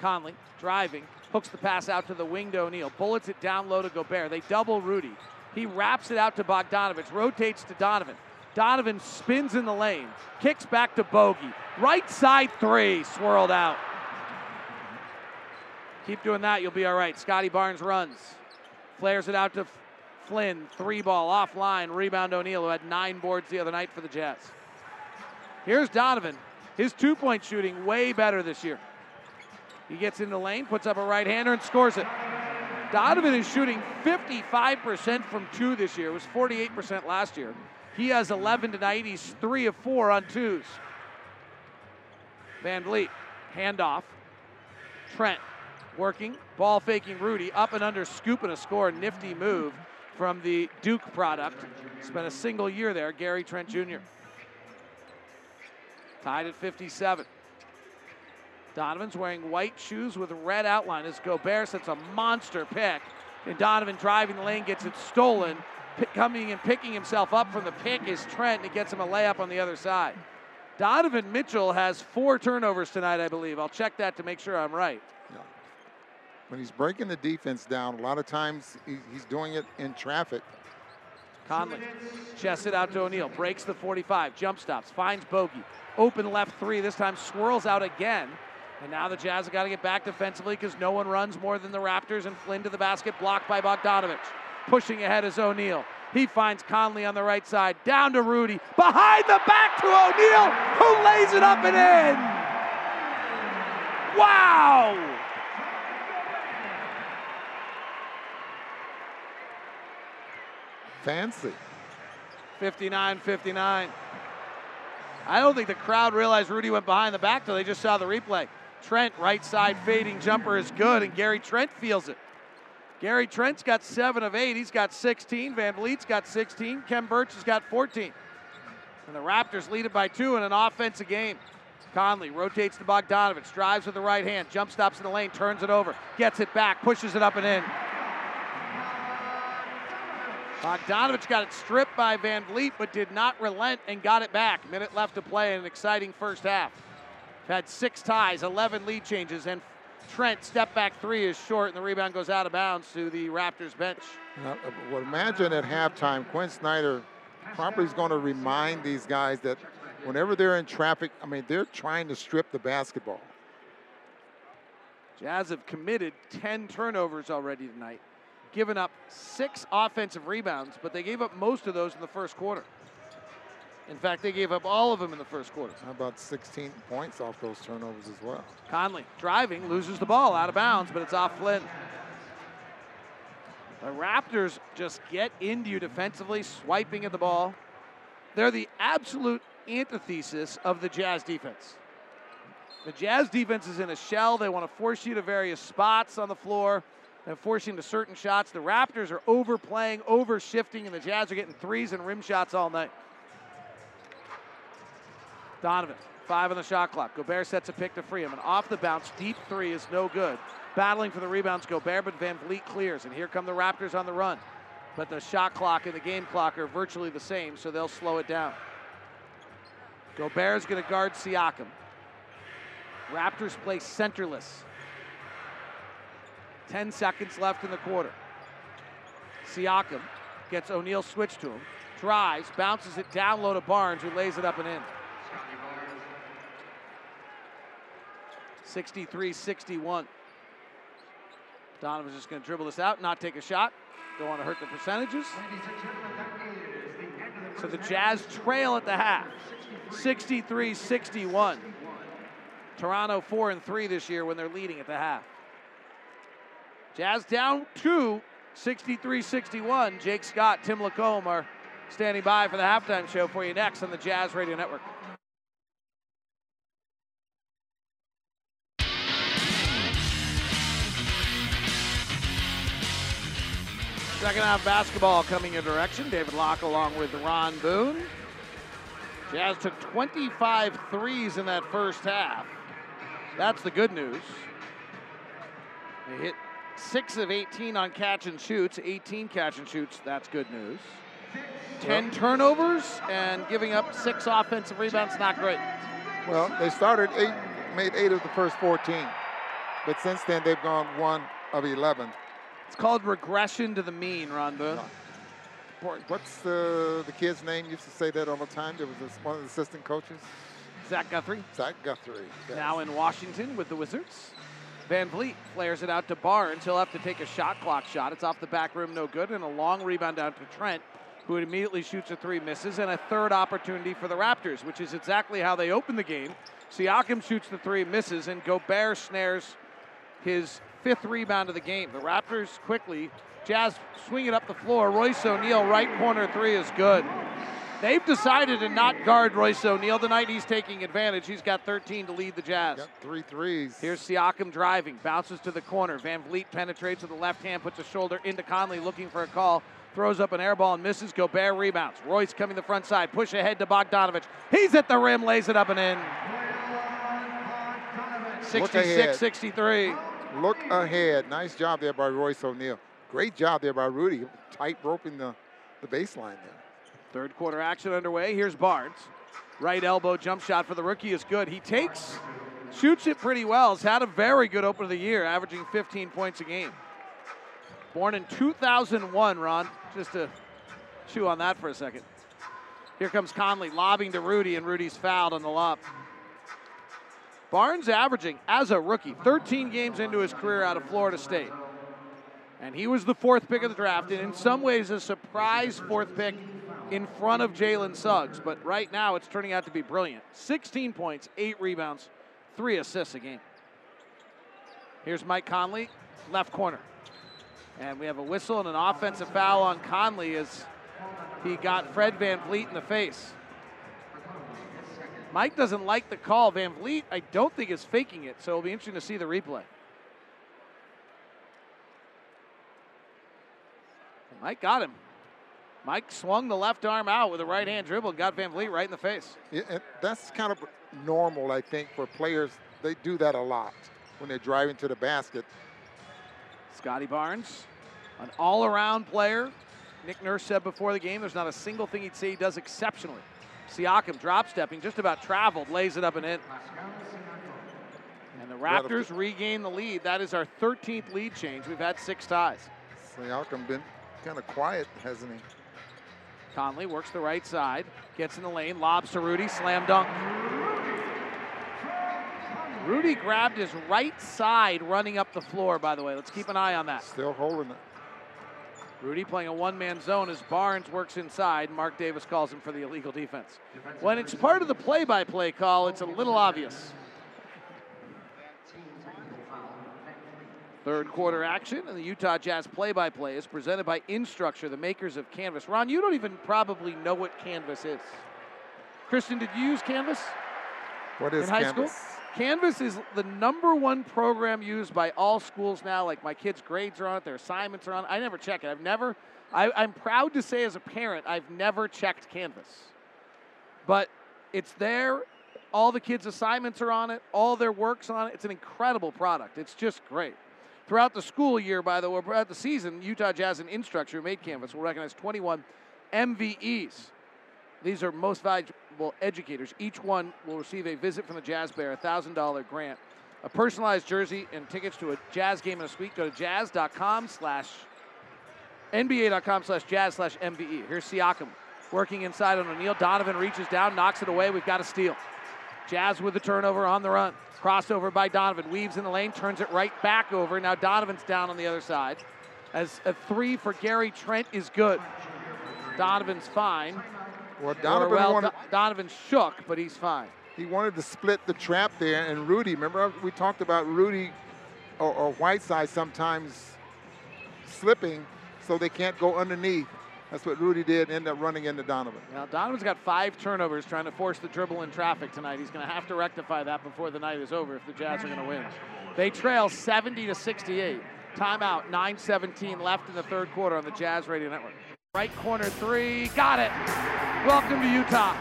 Conley driving, hooks the pass out to the wing to O'Neale, bullets it down low to Gobert. They double Rudy. He wraps it out to Bogdanovic, rotates to Donovan. Donovan spins in the lane, kicks back to Bogey. Right side three, swirled out. Keep doing that, you'll be all right. Scottie Barnes runs, flares it out to Flynn, three ball offline, rebound O'Neale, who had nine boards the other night for the Jazz. Here's Donovan. His two point shooting way better this year. He gets in the lane, puts up a right hander, and scores it. Donovan is shooting 55% from two this year. It was 48% last year. He has 11 tonight. He's three of four on twos. VanVleet, handoff. Trent working, ball faking Rudy, up and under, scoop and a score. Nifty move from the Duke product. Spent a single year there, Gary Trent Jr. Tied at 57. Donovan's wearing white shoes with red outline as Gobert sets a monster pick. And Donovan driving the lane gets it stolen. Pick, coming and picking himself up from the pick is Trent, and he gets him a layup on the other side. Donovan Mitchell has four turnovers tonight, I believe. I'll check that to make sure I'm right. Yeah. When he's breaking the defense down, a lot of times he's doing it in traffic. Conley chests it out to O'Neale, breaks the 45, jump stops, finds Bogey. Open left three, this time swirls out again. And now the Jazz have got to get back defensively because no one runs more than the Raptors and Flynn to the basket, blocked by Bogdanovic. Pushing ahead is O'Neale. He finds Conley on the right side, down to Rudy, behind the back to O'Neale, who lays it up and in. Wow! Fancy. 59 59. I don't think the crowd realized Rudy went behind the back till they just saw the replay. Trent, right side fading jumper is good, and Gary Trent feels it. Gary Trent's got seven of eight. He's got 16. VanVleet's got 16. Khem Birch has got 14. And the Raptors lead it by two in an offensive game. Conley rotates to Bogdanovic, drives with the right hand, jump stops in the lane, turns it over, gets it back, pushes it up and in. Bogdanovic got it stripped by VanVleet, but did not relent and got it back. Minute left to play in an exciting first half. Had six ties, 11 lead changes, and Trent step back three is short, and the rebound goes out of bounds to the Raptors bench. Now, uh, well, imagine at halftime, Quin Snyder probably is going to remind these guys that whenever they're in traffic, I mean, they're trying to strip the basketball. Jazz have committed 10 turnovers already tonight, given up six offensive rebounds, but they gave up most of those in the first quarter. In fact, they gave up all of them in the first quarter. How about 16 points off those turnovers as well? Conley driving, loses the ball out of bounds, but it's off Flynn. The Raptors just get into you defensively, swiping at the ball. They're the absolute antithesis of the Jazz defense. The Jazz defense is in a shell. They want to force you to various spots on the floor and force you into certain shots. The Raptors are overplaying, over shifting, and the Jazz are getting threes and rim shots all night. Donovan, five on the shot clock. Gobert sets a pick to free him. An off the bounce, deep three is no good. Battling for the rebounds, Gobert, but VanVleet clears. And here come the Raptors on the run. But the shot clock and the game clock are virtually the same, so they'll slow it down. Gobert is going to guard Siakam. Raptors play centerless. 10 seconds left in the quarter. Siakam gets O'Neale switched to him, drives, bounces it down low to Barnes, who lays it up and in. 63 61. Donovan's just going to dribble this out, not take a shot. Don't want to hurt the percentages. So the Jazz trail at the half, 63-61. Toronto four and three this year when they're leading at the half. Jazz down two, 63-61. Jake Scott, Tim Lacombe are standing by for the halftime show for you next on the Jazz Radio Network. Second half basketball coming your direction. David Locke along with Ron Boone. Jazz took 25 threes in that first half. That's the good news. They hit 6 of 18 on catch and shoots, 18 catch and shoots. That's good news. 10 turnovers and giving up six offensive rebounds, not great. Well, they started eight, made eight of the first 14. But since then, they've gone one of 11. It's called regression to the mean, Ron Boone. Boy, What's the, the kid's name? Used to say that all the time. There was this, one of the assistant coaches. Zach Guthrie. Zach Guthrie. yes. Now in Washington with the Wizards. VanVleet flares it out to Barnes. He'll have to take a shot clock shot. It's off the back rim, no good. And a long rebound down to Trent, who immediately shoots a three, misses, and a third opportunity for the Raptors, which is exactly how they open the game. Siakam shoots the three, misses, and Gobert snares his fifth rebound of the game. The Raptors quickly, Jazz swing it up the floor. Royce O'Neale, right corner three is good. They've decided to not guard Royce O'Neale tonight. He's taking advantage. He's got 13 to lead the Jazz. Got three threes. Here's Siakam driving, bounces to the corner. VanVleet penetrates with the left hand, puts a shoulder into Conley, looking for a call. Throws up an air ball and misses. Gobert rebounds. Royce coming the front side. Push ahead to Bogdanovic. He's at the rim, lays it up and in. 66 63. Look ahead. Nice job there by Royce O'Neale. Great job there by Rudy. Tight roping the, the baseline there. Third quarter action underway. Here's Barnes. Right elbow jump shot for the rookie is good. He takes, shoots it pretty well. Has had a very good open of the year, averaging 15 points a game. Born in 2001, Ron. Just to chew on that for a second. Here comes Conley lobbing to Rudy, and Rudy's fouled on the lob. Barnes averaging, as a rookie, 13 games into his career out of Florida State. And he was the fourth pick of the draft, and in some ways, a surprise fourth pick in front of Jalen Suggs. But right now, it's turning out to be brilliant. 16 points, eight rebounds, three assists a game. Here's Mike Conley, left corner. And we have a whistle and an offensive foul on Conley as he got Fred VanVleet in the face. Mike doesn't like the call. VanVleet, I don't think, is faking it, so it'll be interesting to see the replay. Mike got him. Mike swung the left arm out with a right hand dribble and got VanVleet right in the face. Yeah, that's kind of normal, I think, for players. They do that a lot when they're driving to the basket. Scottie Barnes, an all around player. Nick Nurse said before the game there's not a single thing he'd say he does exceptionally. Siakam drop stepping, just about traveled, lays it up and in. And the Raptors regain the lead. That is our 13th lead change. We've had six ties. Siakam been kind of quiet, hasn't he? Conley works the right side, gets in the lane, lobs to Rudy, slam dunk. Rudy grabbed his right side running up the floor, by the way. Let's keep an eye on that. Still holding it. Rudy playing a one man zone as Barnes works inside. Mark Davis calls him for the illegal defense. When it's part of the play by play call, it's a little obvious. Third quarter action, and the Utah Jazz play by play is presented by Instructure, the makers of Canvas. Ron, you don't even probably know what Canvas is. Kristen, did you use Canvas? What is in high Canvas? school? Canvas is the number one program used by all schools now. Like my kids' grades are on it, their assignments are on it. I never check it. I've never, I, I'm proud to say as a parent, I've never checked Canvas. But it's there. All the kids' assignments are on it, all their work's on it. It's an incredible product. It's just great. Throughout the school year, by the way, throughout the season, Utah Jazz and Instructure who made Canvas will recognize 21 MVEs. These are most educators. Each one will receive a visit from the Jazz Bear, a $1,000 grant, a personalized jersey, and tickets to a Jazz game in a suite. Go to jazz.com slash NBA.com slash jazz slash MVE. Here's Siakam working inside on O'Neale. Donovan reaches down, knocks it away. We've got a steal. Jazz with the turnover on the run. Crossover by Donovan. Weaves in the lane, turns it right back over. Now Donovan's down on the other side. As a three for Gary Trent is good. Donovan's fine. Well, Donovan well, wanted, Donovan shook, but he's fine. he wanted to split the trap there, and Rudy. Remember we talked about Rudy or, or Whiteside sometimes slipping, so they can't go underneath. That's what Rudy did. End up running into Donovan. Now Donovan's got five turnovers trying to force the dribble in traffic tonight. He's going to have to rectify that before the night is over if the Jazz are going to win. They trail 70 to 68. Timeout, 9:17 left in the third quarter on the Jazz Radio Network. Right corner three, got it. Welcome to Utah.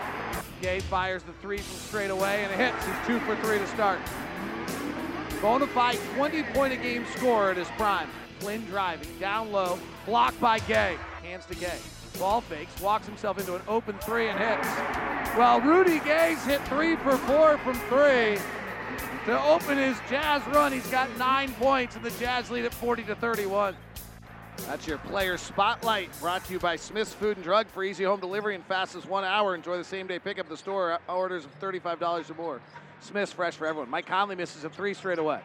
Gay fires the three from straight away and it hits. He's two for three to start. Bona fide 20 point a game scorer at his prime. Flynn driving down low, blocked by Gay. Hands to Gay. Ball fakes, walks himself into an open three and hits. Well, Rudy Gay's hit three for four from three to open his Jazz run. He's got nine points, and the Jazz lead at 40 to 31. That's your player spotlight brought to you by Smith's Food and Drug for easy home delivery in fastest one hour. Enjoy the same day pickup the store. Uh, orders of $35 or more. Smith's fresh for everyone. Mike Conley misses a three straight away.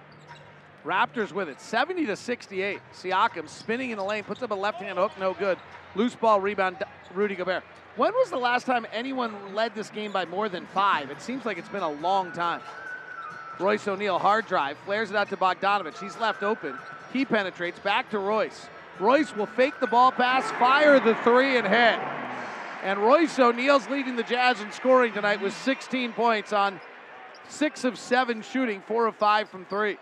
Raptors with it, 70 to 68. Siakam spinning in the lane, puts up a left-hand hook, no good. Loose ball rebound, Rudy Gobert. When was the last time anyone led this game by more than five? It seems like it's been a long time. Royce O'Neale, hard drive, flares it out to Bogdanovic. He's left open. He penetrates back to Royce. Royce will fake the ball pass, fire the three, and hit. And Royce O'Neale's leading the Jazz in scoring tonight with 16 points on six of seven shooting, four of five from three.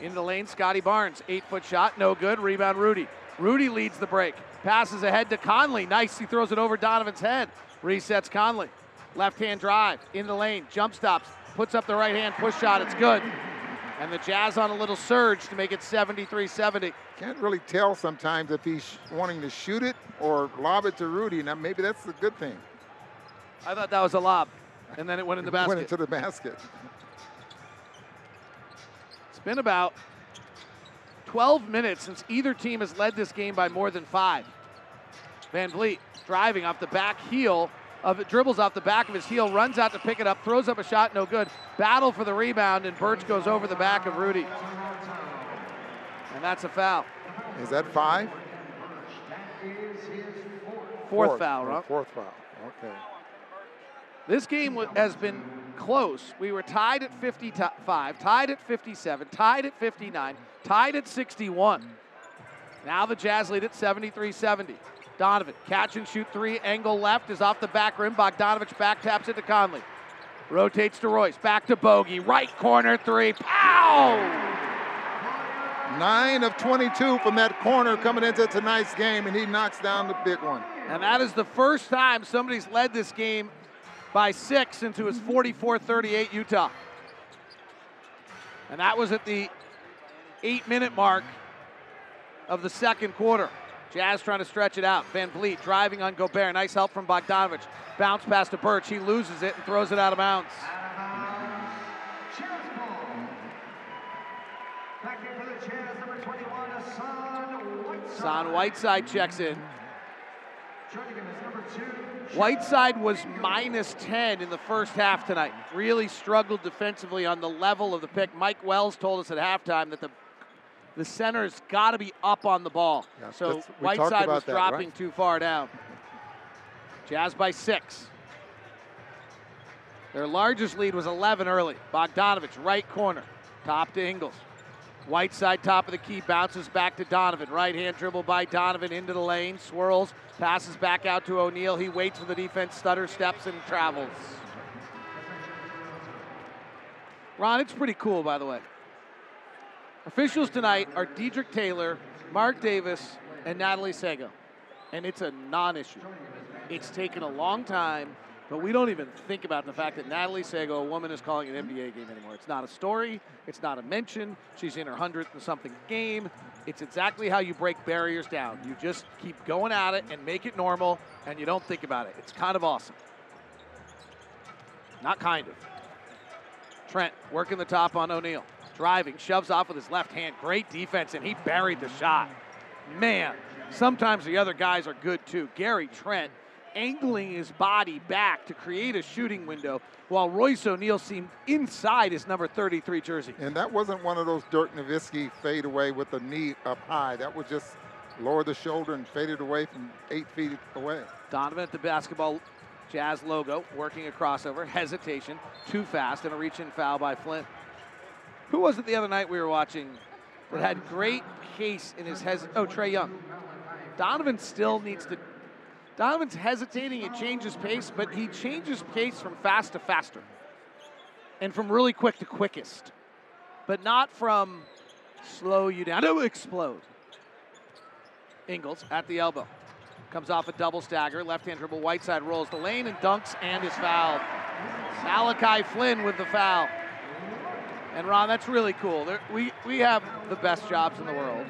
In the lane, Scottie Barnes, eight foot shot, no good. Rebound, Rudy. Rudy leads the break. Passes ahead to Conley. Nice. He throws it over Donovan's head. Resets Conley. Left hand drive in the lane. Jump stops. Puts up the right hand push shot. It's good. And the Jazz on a little surge to make it 73 70. Can't really tell sometimes if he's wanting to shoot it or lob it to Rudy. Now maybe that's a good thing. I thought that was a lob. And then it went in the basket. Went into the basket. It's been about 12 minutes since either team has led this game by more than five. VanVleet driving off the back heel of it, dribbles off the back of his heel, runs out to pick it up, throws up a shot, no good. Battle for the rebound, and Birch goes over the back of Rudy. And that's a foul. Is that five? Fourth, foul, right? Fourth foul. Okay. This game has been close. We were tied at 55, tied at 57, tied at 59, tied at 61. Now the Jazz lead at 73 70. Donovan, catch and shoot three, angle left is off the back rim. Bogdanovic back taps it to Conley. Rotates to Royce, back to Bogey, right corner three, pow! Nine of 22 from that corner coming into tonight's game, and he knocks down the big one. And that is the first time somebody's led this game by six into his 44 38 Utah. And that was at the eight minute mark of the second quarter. Jazz trying to stretch it out. VanVleet driving on Gobert. Nice help from Bogdanovic. Bounce pass to Birch. He loses it and throws it out of bounds. Son Whiteside checks in. Whiteside was minus 10 in the first half tonight. Really struggled defensively on the level of the pick. Mike Wells told us at halftime that the the center's got to be up on the ball. Yeah, so Whiteside was that, dropping right? too far down. Jazz by six. Their largest lead was 11 early. Bogdanovic, right corner, top to Ingles. Whiteside, top of the key, bounces back to Donovan. Right hand dribble by Donovan into the lane, swirls, passes back out to O'Neale. He waits for the defense, stutter steps, and travels. Ron, it's pretty cool, by the way. Officials tonight are Dedric Taylor, Mark Davis, and Natalie Sago. And it's a non issue. It's taken a long time, but we don't even think about the fact that Natalie Sago, a woman, is calling an NBA game anymore. It's not a story, it's not a mention. She's in her 100th and something game. It's exactly how you break barriers down. You just keep going at it and make it normal, and you don't think about it. It's kind of awesome. Not kind of. Trent working the top on O'Neale. Driving, shoves off with his left hand. Great defense, and he buried the shot. Man, sometimes the other guys are good too. Gary Trent angling his body back to create a shooting window, while Royce O'Neale seemed inside his number 33 jersey. And that wasn't one of those Dirk Nowitzki fade away with the knee up high. That was just lower the shoulder and faded away from eight feet away. Donovan at the basketball Jazz logo, working a crossover, hesitation, too fast, and a reach in foul by Flynn. Who was it the other night we were watching that had great pace in his hes? Oh, Trae Young. Donovan still needs to. Donovan's hesitating and changes pace, but he changes pace from fast to faster, and from really quick to quickest, but not from slow you down to explode. Ingles at the elbow. Comes off a double stagger. Left hand dribble. Whiteside rolls the lane and dunks and is fouled. Malachi Flynn with the foul. And Ron, that's really cool. There, we, we have the best jobs in the world.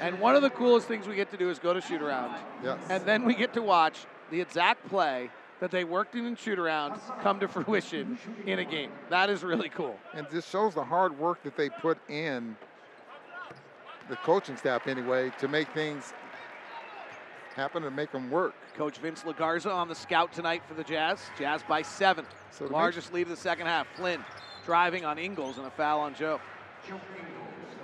And one of the coolest things we get to do is go to shoot around. Yes. And then we get to watch the exact play that they worked in in shoot around come to *laughs* fruition in a game. That is really cool. And this shows the hard work that they put in, the coaching staff anyway, to make things happen and make them work. Coach Vince Legarza on the scout tonight for the Jazz. Jazz by seven. So Largest lead of the second half. Flynn driving on Ingles and a foul on Joe.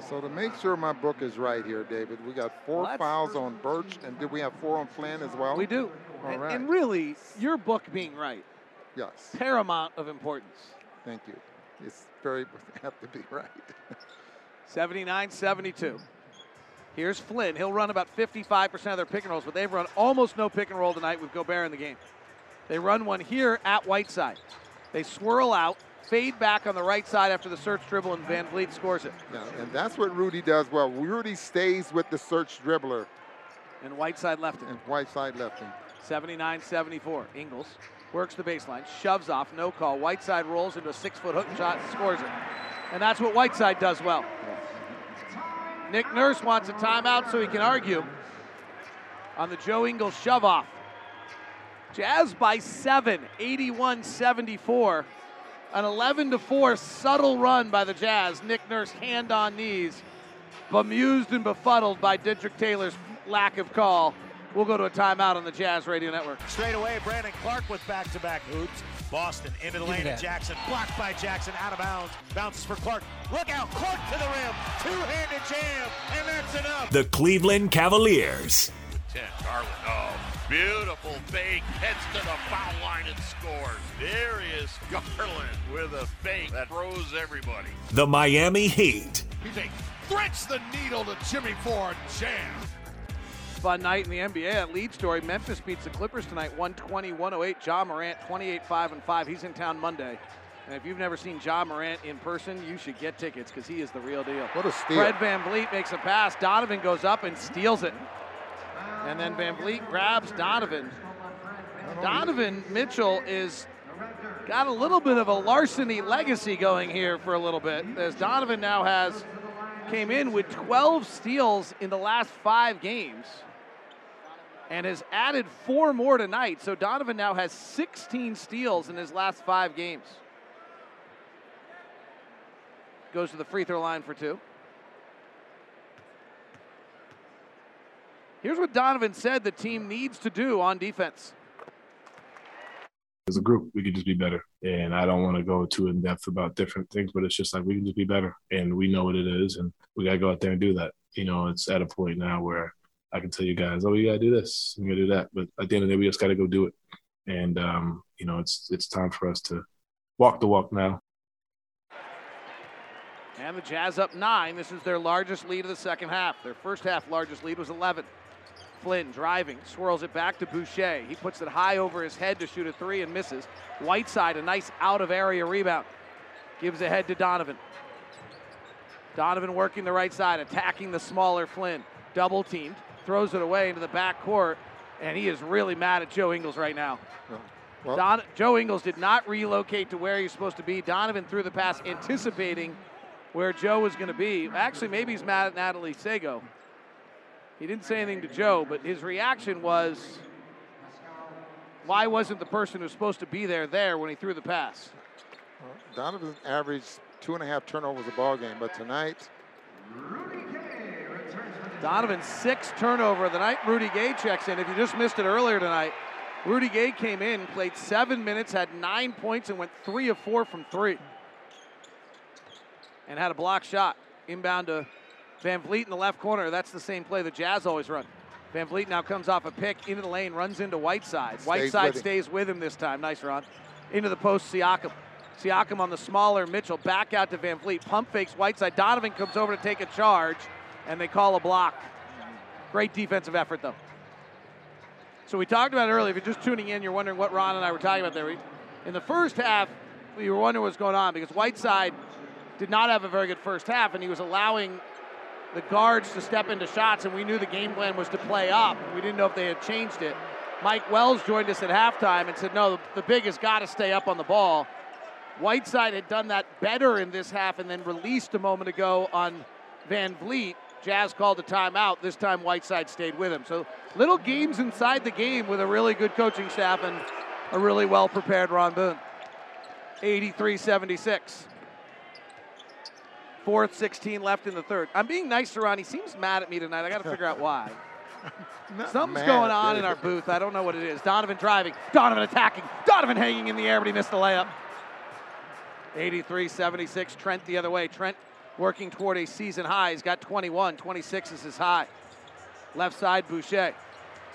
So to make sure my book is right here, David, we got four Well, fouls on Birch, and did we have four on Flynn as well? We do. All and, right. and really, your book being right, yes. paramount of importance. Thank you. It's very *laughs* have to be right. *laughs* 79 72. Here's Flynn. He'll run about 55% of their pick and rolls, but they've run almost no pick and roll tonight with Gobert in the game. They run one here at Whiteside. They swirl out, fade back on the right side after the search dribble, and VanVleet scores it. Yeah, and that's what Rudy does well. Rudy stays with the search dribbler, And Whiteside left it. and Whiteside left him. 79 74. Ingles works the baseline, shoves off, no call. Whiteside rolls into a six foot hook shot, scores it. And that's what Whiteside does well. Nick Nurse wants a timeout so he can argue on the Joe Ingles shove off. Jazz by seven, 81 74. An 11 to 4 subtle run by the Jazz. Nick Nurse hand on knees, bemused and befuddled by Dedric Taylor's lack of call. We'll go to a timeout on the Jazz Radio Network. Straight away, Brandon Clark with back-to-back hoops. Boston into the lane, and that. Jackson blocked by Jackson, out of bounds. Bounces for Clark. Look out, Clark to the rim. Two-handed jam, and that's enough. The Cleveland Cavaliers. 10. Garland. Oh, beautiful fake. Heads to the foul line and scores. There is Garland with a fake that throws everybody. The Miami Heat. He's a threads the needle to Jimmy Ford jam. Fun night in the NBA. That lead story. Memphis beats the Clippers tonight, 120 108. Ja Morant, 28 5 and 5. He's in town Monday. And if you've never seen Ja Morant in person, you should get tickets because he is the real deal. What a steal. Fred VanVleet makes a pass. Donovan goes up and steals it. And then VanVleet grabs Donovan. Donovan Mitchell is got a little bit of a larceny legacy going here for a little bit, as Donovan now has came in with 12 steals in the last five games and has added four more tonight. So Donovan now has 16 steals in his last five games. Goes to the free throw line for two. Here's what Donovan said the team needs to do on defense. as a group, we could just be better. And I don't want to go too in depth about different things, but it's just like we can just be better, and we know what it is, and we got to go out there and do that. You know, it's at a point now where I can tell you guys, oh, you got to do this, you got to do that, but at the end of the day, we just got to go do it. And um, you know, it's it's time for us to walk the walk now. And the Jazz up nine. This is their largest lead of the second half. Their first half largest lead was 11. Flynn driving, swirls it back to Boucher. He puts it high over his head to shoot a three and misses. Whiteside, a nice out of area rebound. Gives ahead to Donovan. Donovan working the right side, attacking the smaller Flynn. Double teamed, throws it away into the back court, and he is really mad at Joe Ingles right now. Oh, well- Don, Joe Ingles did not relocate to where he's supposed to be. Donovan threw the pass anticipating where Joe was going to be. Actually, maybe he's mad at Natalie Sago. He didn't say anything to Joe, but his reaction was, why wasn't the person who's supposed to be there there when he threw the pass? Donovan averaged two and a half turnovers a ball game, but tonight, Donovan's sixth turnover of the night. Rudy Gay checks in. If you just missed it earlier tonight, Rudy Gay came in, played seven minutes, had nine points, and went three of four from three. And had a block shot. Inbound to VanVleet in the left corner. That's the same play the Jazz always run. VanVleet now comes off a pick into the lane, runs into Whiteside. Stays Whiteside with stays with him this time. Nice run. Into the post, Siakam. Siakam on the smaller Mitchell. Back out to VanVleet. Pump fakes Whiteside. Donovan comes over to take a charge, and they call a block. Great defensive effort, though. So we talked about it earlier. If you're just tuning in, you're wondering what Ron and I were talking about there. We- In the first half, we were wondering what's going on because Whiteside did not have a very good first half, and he was allowing the guards to step into shots, and we knew the game plan was to play up. We didn't know if they had changed it. Mike Wells joined us at halftime and said, no, the, big has got to stay up on the ball. Whiteside had done that better in this half and then released a moment ago on VanVleet. Jazz called a timeout. This time Whiteside stayed with him. So little games inside the game with a really good coaching staff and a really well prepared Ron Boone. 83 76. Fourth, 16 left in the third. I'm being nice to Ron. He seems mad at me tonight. I got to figure out why. *laughs* Something's mad, going on in our booth. I don't know what it is. Donovan driving. Donovan attacking. Donovan hanging in the air, but he missed the layup. 83 76. Trent the other way. Trent working toward a season high. He's got 21. 26 is his high. Left side, Boucher.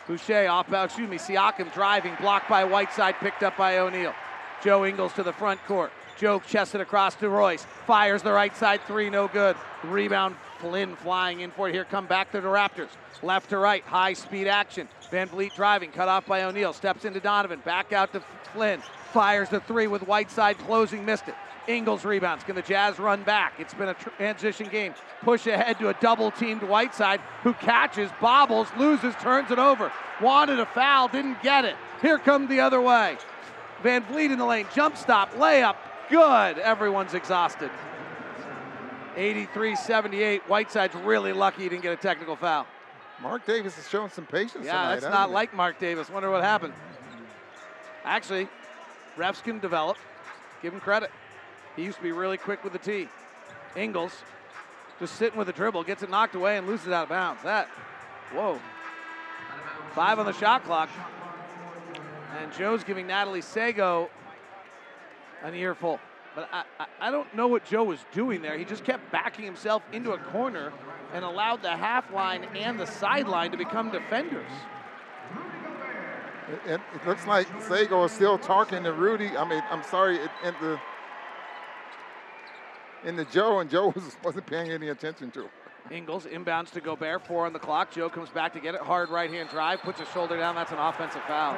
Boucher off excuse me, Siakam driving, blocked by Whiteside, picked up by O'Neale. Joe Ingles to the front court. Joe chested across to Royce. Fires the right side three, no good. Rebound, Flynn flying in for it. Here come back to the Raptors. Left to right, high speed action. VanVleet driving, cut off by O'Neale. Steps into Donovan, back out to Flynn. Fires the three with Whiteside closing, missed it. Ingles rebounds. Can the Jazz run back? It's been a transition game. Push ahead to a double teamed Whiteside who catches, bobbles, loses, turns it over. Wanted a foul, didn't get it. Here come the other way. VanVleet in the lane, jump stop, layup, good. Everyone's exhausted. 83 78. Whiteside's really lucky he didn't get a technical foul. Mark Davis is showing some patience Yeah, tonight. that's not like Mark Davis. Wonder what happened. Actually, refs can develop. Give him credit. He used to be really quick with the tee. Ingles just sitting with a dribble, gets it knocked away and loses it out of bounds. That, whoa. Five on the shot clock. And Joe's giving Natalie Sago an earful. But I, I, I don't know what Joe was doing there. He just kept backing himself into a corner and allowed the half line and the sideline to become defenders. It, it, looks like Sago is still talking to Rudy. I mean, I'm sorry, it, in the in the Joe, and Joe was, *laughs* wasn't paying any attention to. it. Ingles inbounds to Gobert, four on the clock. Joe comes back to get it. Hard right hand drive, puts his shoulder down. That's an offensive foul.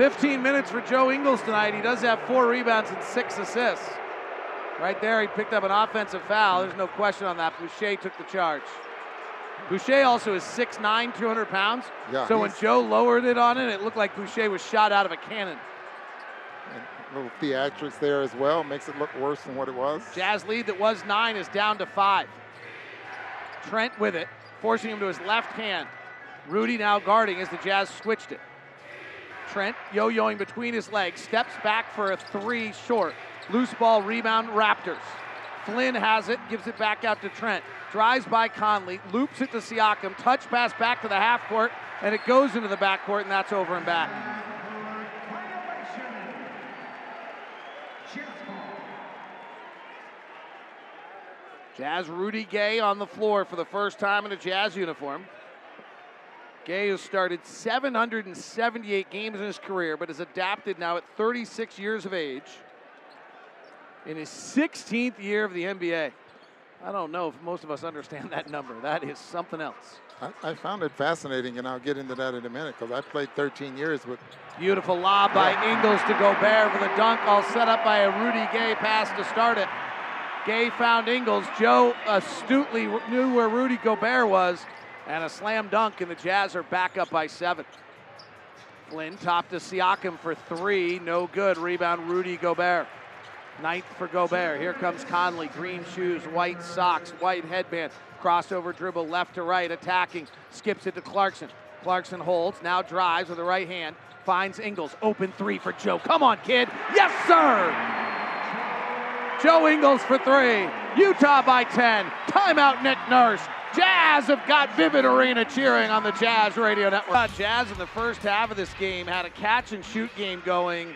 15 minutes for Joe Ingles tonight. He does have four rebounds and six assists. Right there, he picked up an offensive foul. There's no question on that. Boucher took the charge. Boucher also is 6'9, 200 pounds. Yeah, so when Joe lowered it on it, it looked like Boucher was shot out of a cannon. And a little theatrics there as well makes it look worse than what it was. Jazz lead that was nine is down to five. Trent with it, forcing him to his left hand. Rudy now guarding as the Jazz switched it. Trent yo-yoing between his legs, steps back for a three short. Loose ball rebound Raptors. Flynn has it, gives it back out to Trent. Drives by Conley, loops it to Siakam, touch pass back to the half court, and it goes into the back court, and that's over and back. Jazz Rudy Gay on the floor for the first time in a Jazz uniform. Gay has started 778 games in his career, but is adapted now at 36 years of age in his 16th year of the NBA. I don't know if most of us understand that number. That is something else. I, I found it fascinating, and I'll get into that in a minute because I played 13 years with. Beautiful lob by Ingles to Gobert for the dunk, all set up by a Rudy Gay pass to start it. Gay found Ingles. Joe astutely knew where Rudy Gobert was, and a slam dunk, and the Jazz are back up by seven. Flynn top to Siakam for three, no good. Rebound Rudy Gobert. Ninth for Gobert. Here comes Conley. Green shoes, white socks, white headband. Crossover dribble left to right, attacking. Skips it to Clarkson. Clarkson holds, now drives with the right hand. Finds Ingles. Open three for Joe. Come on, kid. Yes, sir! Joe Ingles for three. Utah by 10. Timeout, Nick Nurse. Jazz have got Vivint Arena cheering on the Jazz Radio Network. Uh, Jazz in the first half of this game had a catch and shoot game going.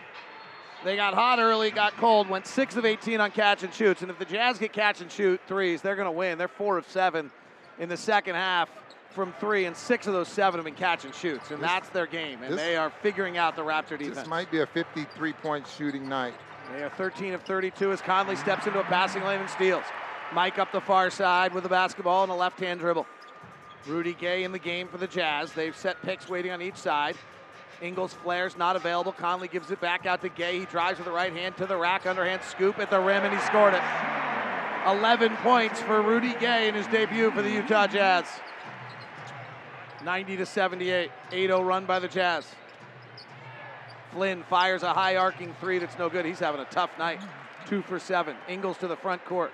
They got hot early, got cold, went 6 of 18 on catch and shoots. And if the Jazz get catch and shoot threes, they're going to win. They're 4 of 7 in the second half from three, and six of those seven have been catch and shoots. And This- that's their game. And this- they are figuring out the Raptor defense. This might be a 53 point shooting night. They are 13 of 32 as Conley steps into a passing lane and steals. Mike up the far side with the basketball and a left hand dribble. Rudy Gay in the game for the Jazz. They've set picks waiting on each side. Ingles flares not available. Conley gives it back out to Gay. He drives with the right hand to the rack, underhand scoop at the rim, and he scored it. 11 points for Rudy Gay in his debut for the Utah Jazz. 90 to 78. 8-0 run by the Jazz. Flynn fires a high arcing three that's no good. He's having a tough night. Two for seven. Ingles to the front court.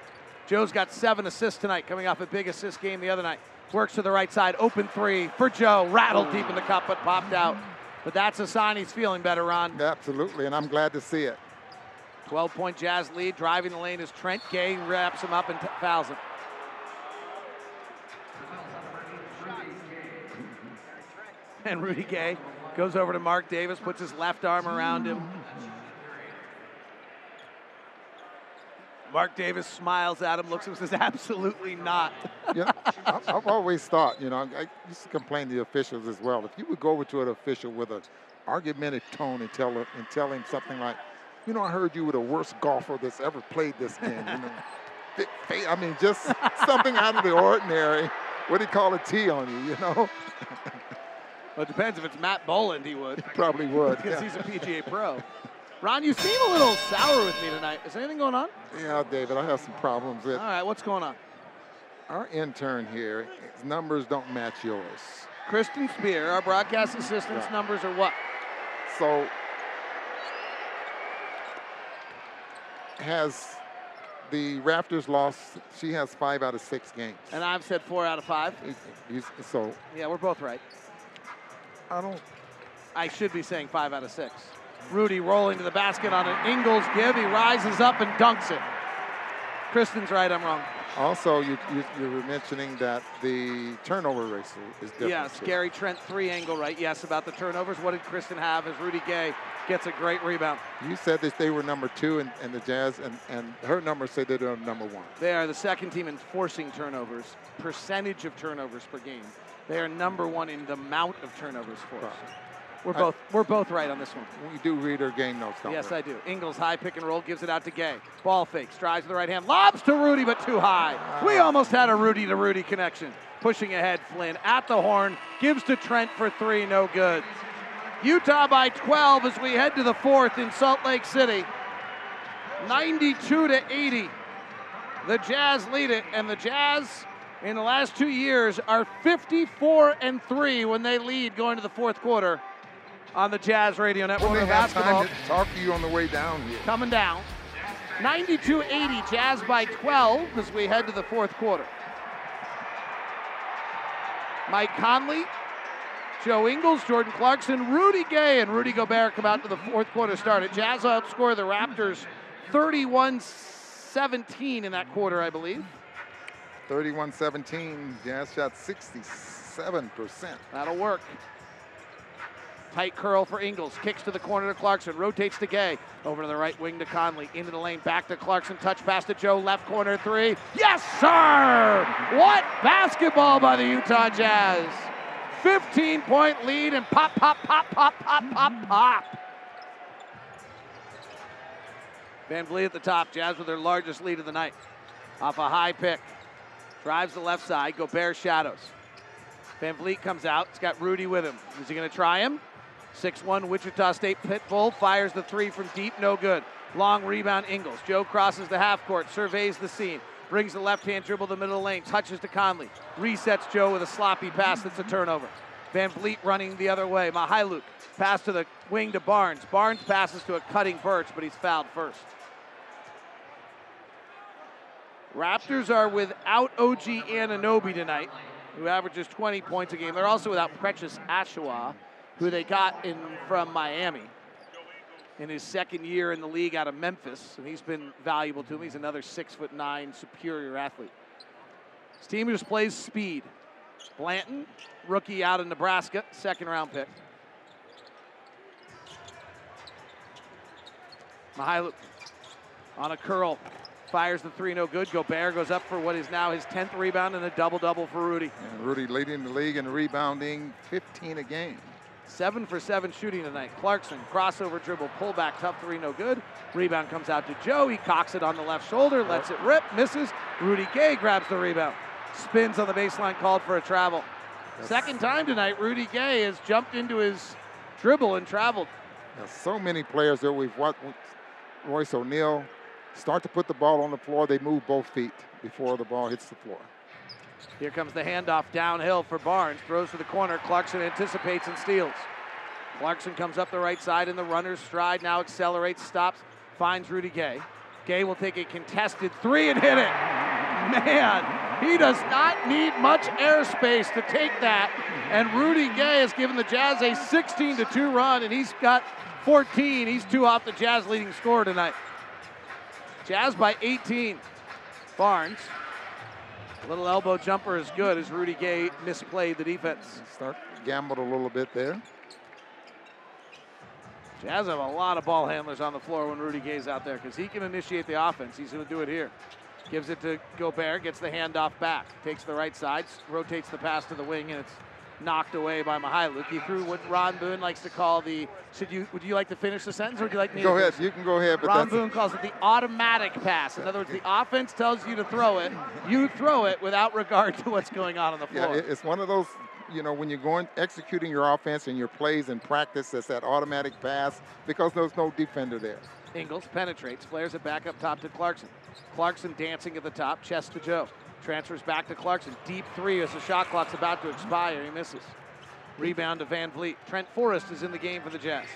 Joe's got seven assists tonight, coming off a big assist game the other night. Works to the right side. Open three for Joe. Rattled deep in the cup, but popped out. But that's a sign he's feeling better, Ron. Absolutely, and I'm glad to see it. 12 point Jazz lead. Driving the lane is Trent Gay. Wraps him up and t- fouls him. *laughs* And Rudy Gay goes over to Mark Davis, puts his left arm around him. Mark Davis smiles at him, looks at him, says, "Absolutely not." *laughs* yeah, I've always thought, you know, I used to complain to the officials as well. If you would go over to an official with an argumentative tone and tell, him- and tell him something like, you know, I heard you were the worst golfer that's ever played this game. You know, *laughs* I mean, just something out of the ordinary. What do you call a T on you, you know? *laughs* Well, it depends. If it's Matt Boland, he would. Probably would, because yeah. he's a PGA pro. Ron, you seem a little sour with me tonight. Is anything going on? Yeah, David, I have some problems with All right, what's going on? our intern here. His numbers don't match yours. Kristen Spear, our broadcast assistant's Yeah. numbers are what? So has the Raptors lost? She has five out of six games. And I've said four out of five. So Yeah, we're both right. I don't. I should be saying five out of six. Rudy rolling to the basket on an Ingles give. He rises up and dunks it. Kristen's right. I'm wrong. Also, you, you, you were mentioning that the turnover ratio is different. Yes, too. Gary Trent three angle right. Yes, about the turnovers. What did Kristen have as Rudy Gay gets a great rebound? You said that they were number two in, in the Jazz, and, and her numbers say they're number one. They are the second team in forcing turnovers, percentage of turnovers per game. They are number one in the amount of turnovers forced. We're both we're both right on this one. We do read our game notes, don't Yes, we? I do. Ingles high pick and roll gives it out to Gay. Ball fake, strides with the right hand, lobs to Rudy, but too high. We ah. almost had a Rudy to Rudy connection. Pushing ahead, Flynn at the horn, gives to Trent for three, no good. Utah by 12 as we head to the fourth in Salt Lake City. 92 to 80. The Jazz lead it, and the Jazz in the last two years are 54 and 3 when they lead going to the fourth quarter on the Jazz Radio Network. We may of have basketball to talk to you on the way down here. coming down. 92-80, Jazz by 12 as we head to the fourth quarter. Mike Conley, Joe Ingles, Jordan Clarkson, Rudy Gay, and Rudy Gobert come out to the fourth quarter started. Jazz outscore the Raptors 31-17 in that quarter, I believe. 31-17, Jazz shot 67%. That'll work. Tight curl for Ingles. Kicks to the corner to Clarkson. Rotates to Gay. Over to the right wing to Conley. Into the lane. Back to Clarkson. Touch pass to Joe. Left corner three. Yes, sir! What basketball by the Utah Jazz. 15 point lead and pop, pop, pop, pop, pop, pop, pop. VanVleet at the top. Jazz with their largest lead of the night. Off a high pick. Drives the left side. Gobert shadows. VanVleet comes out. He's got Rudy with him. Is he going to try him? 6-1 Wichita State Pitbull fires the three from deep, no good. Long rebound Ingles. Joe crosses the half court, surveys the scene, brings the left hand dribble to the middle lane, touches to Conley, resets Joe with a sloppy pass that's a turnover. VanVleet running the other way. Mykhailiuk pass to the wing to Barnes. Barnes passes to a cutting Birch, but he's fouled first. Raptors are without OG Anunoby tonight, who averages 20 points a game. They're also without Precious Achiuwa, who they got in from Miami in his second year in the league out of Memphis, and he's been valuable to him. He's another six foot nine superior athlete. His team just plays speed. Banton, rookie out of Nebraska, second round pick. Mykhailiuk on a curl. Fires the three, no good. Gobert goes up for what is now his 10th rebound and a double double for Rudy. And Rudy leading the league in rebounding, 15 a game. Seven for seven shooting tonight. Clarkson, crossover dribble, pullback, tough three, no good. Rebound comes out to Joe. He cocks it on the left shoulder, lets it rip, misses. Rudy Gay grabs the rebound. Spins on the baseline, called for a travel. Second time tonight, Rudy Gay has jumped into his dribble and traveled. There's so many players that we've watched. Royce O'Neale start to put the ball on the floor. They move both feet before the ball hits the floor. Here comes the handoff downhill for Barnes. Throws to the corner. Clarkson anticipates and steals. Clarkson comes up the right side in the runner's stride. Now accelerates, stops, finds Rudy Gay. Gay will take a contested three and hit it. Man, he does not need much airspace to take that. And Rudy Gay has given the Jazz a 16 to 2 run, and he's got 14. He's two off the Jazz leading scorer tonight. Jazz by 18. Barnes. Little elbow jumper is good as Rudy Gay misplayed the defense. Start gambled a little bit there. Jazz have a lot of ball handlers on the floor when Rudy Gay's out there because he can initiate the offense. He's going to do it here. Gives it to Gobert, gets the handoff back, takes the right side, rotates the pass to the wing, and it's knocked away by Mykhailiuk. He threw what Ron Boone likes to call the. Should you? Would you like to finish the sentence, or would you like me? To go to ahead. finish? You can go ahead. But Ron Boone calls it the automatic pass. In other words, the offense tells you to throw it, you throw it without regard to what's going on on the yeah, floor. it- it's one of those. You know, when you're going executing your offense and your plays in practice, it's that automatic pass because there's no defender there. Ingles penetrates, flares it back up top to Clarkson. Clarkson dancing at the top, chest to Joe. Transfers back to Clarkson. Deep three as the shot clock's about to expire. He misses. Rebound to VanVleet. Trent Forrest is in the game for the Jazz.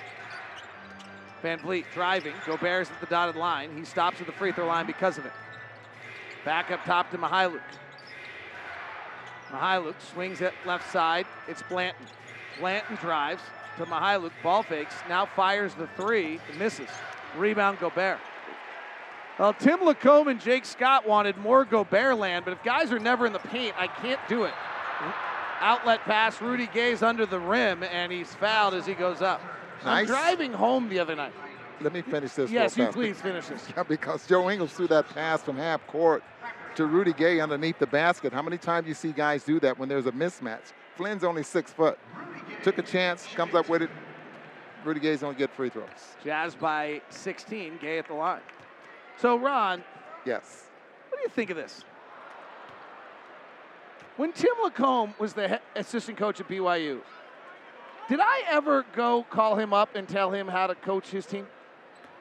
VanVleet driving. Gobert's at the dotted line. He stops at the free throw line because of it. Back up top to Mykhailiuk. Mykhailiuk swings it left side. It's Banton. Banton drives to Mykhailiuk. Ball fakes. Now fires the three. Misses. Rebound Gobert. Well, Tim Lacombe and Jake Scott wanted more Gobert land, but if guys are never in the paint, I can't do it. Outlet pass. Rudy Gay's under the rim, and he's fouled as he goes up. I'm Nice. driving home the other night. Let me finish this. Yes, you fast. please finish this. Yeah, *laughs* because Joe Ingles threw that pass from half court to Rudy Gay underneath the basket. How many times you see guys do that when there's a mismatch? Flynn's only six foot. Took a chance, comes up with it. Rudy Gay's gonna get free throws. Jazz by 16. Gay at the line. So, Ron, Yes. What do you think of this? When Tim Lacombe was the assistant coach at BYU, did I ever go call him up and tell him how to coach his team?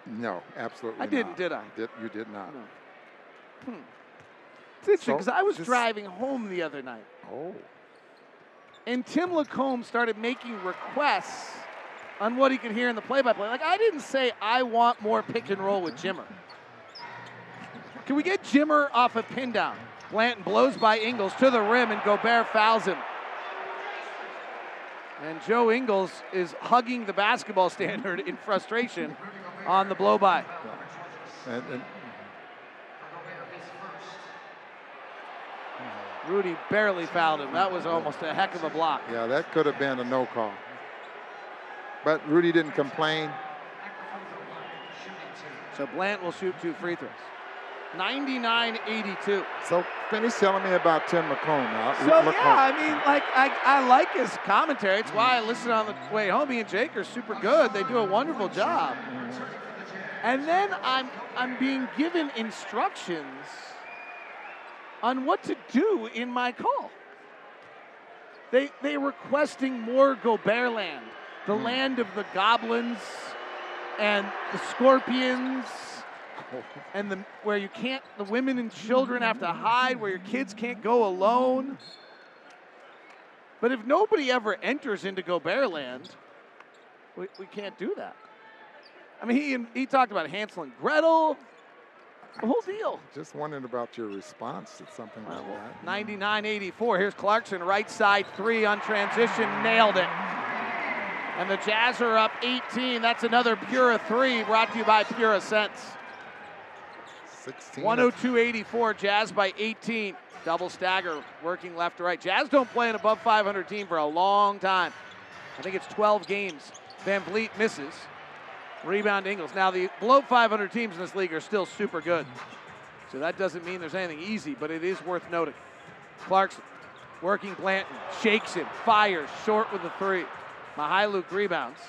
No, absolutely. Not. I didn't, did I? Did, you did not. Hmm. It's interesting So, because I was just- driving home the other night, Oh. and Tim Lacombe started making requests on what he could hear in the play-by-play. Like I didn't say I want more pick and roll with Jimmer. Can we get Jimmer off a pin down? Banton blows by Ingles to the rim, and Gobert fouls him. And Joe Ingles is hugging the basketball standard in frustration on the blow by. And, and Rudy barely fouled him. That was almost a heck of a block. yeah, that could have been a no call. But Rudy didn't complain. So Blant will shoot two free throws. 99-82. So finish telling me about Tim McComb now. So McComb. yeah, I mean, like I, I like his commentary. It's why I listen on the way home. He and Jake are super good. They do a wonderful job. And then I'm I'm being given instructions on what to do in my call. They they requesting more Gobert land, the hmm. land of the goblins and the scorpions and the where you can't the women and children have to hide where your kids can't go alone. But if nobody ever enters into Gobert land we, we can't do that. I mean he he talked about hansel and gretel the whole deal. Just wondering about your response to something like that. 99-84 here's clarkson right side three on transition nailed it. And the jazz are up 18 that's another pura three brought to you by pura sense 16. 102-84, Jazz by 18. Double stagger, working left to right. Jazz don't play an above 500 team for a long time. I think it's 12 games. VanVleet misses. Rebound Ingles. Now, the below 500 teams in this league are still super good. So that doesn't mean there's anything easy, but it is worth noting. Clarkson working Banton, shakes him, fires, short with the three. Mykhailiuk rebounds.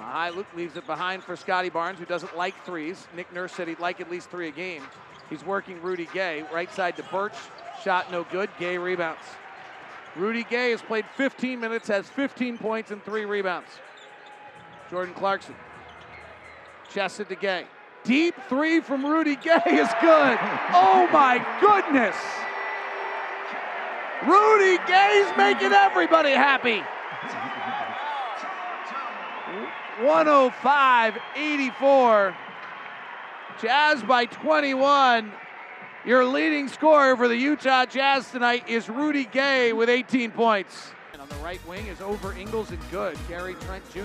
Mykhailiuk leaves it behind for Scottie Barnes, who doesn't like threes. Nick Nurse said he'd like at least three a game. He's working Rudy Gay, right side to Birch. Shot no good. Gay rebounds. Rudy Gay has played 15 minutes, has 15 points and three rebounds. Jordan Clarkson. Chested to Gay. Deep three from Rudy Gay is good. Oh my goodness. Rudy Gay's making everybody happy. 105 84. Jazz by 21. Your leading scorer for the Utah Jazz tonight is Rudy Gay with 18 points. And on the right wing is over Ingles and good. Gary Trent Jr.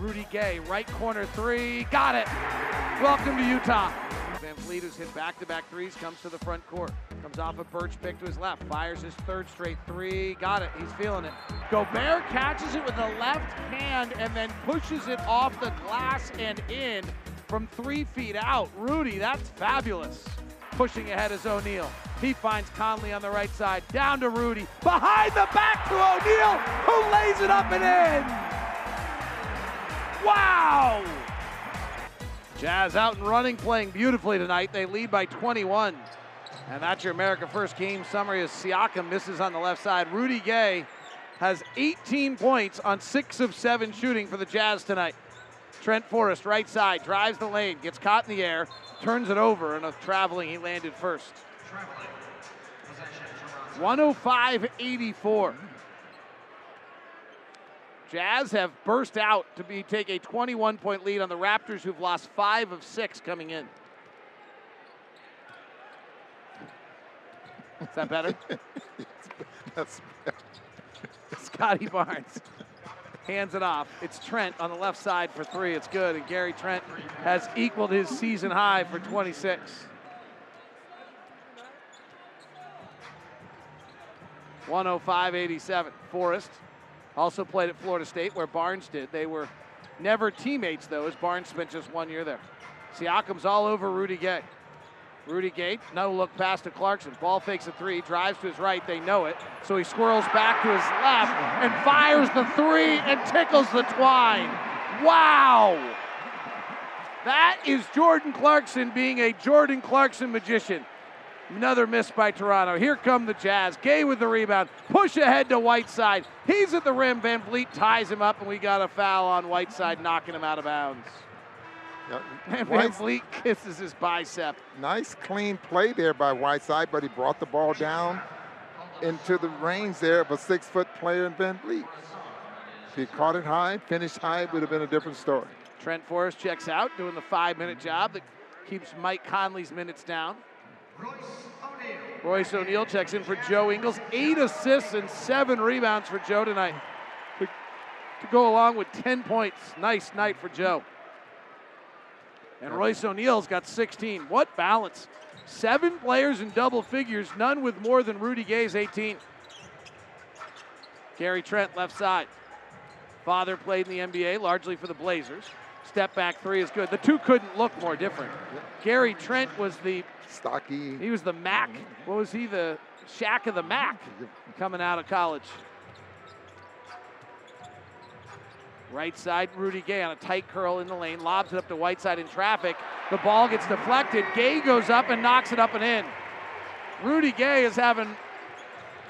Rudy Gay, right corner three. Got it. Welcome to Utah. VanVleet has hit back to back threes, comes to the front court. Comes off a Birch pick to his left, fires his third straight three. Got it. He's feeling it. Gobert catches it with the left hand and then pushes it off the glass and in from three feet out. Rudy, that's fabulous. Pushing ahead is O'Neale. He finds Conley on the right side. Down to Rudy. Behind the back to O'Neale, who lays it up and in. Wow! Jazz out and running, playing beautifully tonight. They lead by 21. And that's your America First game summary as Siakam misses on the left side. Rudy Gay has 18 points on six of seven shooting for the Jazz tonight. Trent Forrest, right side, drives the lane, gets caught in the air, turns it over, and a traveling, he landed first. 105 84. Jazz have burst out to be take a 21 point lead on the Raptors, who've lost five of six coming in. Is that better? *laughs* That's Scottie Barnes hands it off. It's Trent on the left side for three. It's good. And Gary Trent has equaled his season high for 26. One hundred five eighty-seven. Forrest also played at Florida State where Barnes did. They were never teammates though, as Barnes spent just one year there. Siakam's all over Rudy Gay. Rudy Gay, no look pass to Clarkson. Ball fakes a three, drives to his right. They know it. So he squirrels back to his left and fires the three and tickles the twine. Wow! That is Jordan Clarkson being a Jordan Clarkson magician. Another miss by Toronto. Here come the Jazz. Gay with the rebound. Push ahead to Whiteside. He's at the rim. VanVleet ties him up, and we got a foul on Whiteside, knocking him out of bounds. And VanVleet kisses his bicep. Nice clean play there by Whiteside, but he brought the ball down into the range there of a six-foot player in VanVleet. If he caught it high, finished high, it would have been a different story. Trent Forrest checks out, doing the five minute job that keeps Mike Conley's minutes down. Royce O'Neale checks in for Joe Ingles. Eight assists and seven rebounds for Joe tonight. To, go along with 10 points. Nice night for Joe. And Royce O'Neale's got 16. What balance? Seven players in double figures, none with more than Rudy Gay's 18. Gary Trent, left side. Father played in the NBA, largely for the Blazers. Step back three is good. The two couldn't look more different. Gary Trent was the stocky. He was the Mac. What was he? The Shack of the Mac coming out of college. Right side, Rudy Gay on a tight curl in the lane, lobs it up to Whiteside in traffic. The ball gets deflected. Gay goes up and knocks it up and in. Rudy Gay is having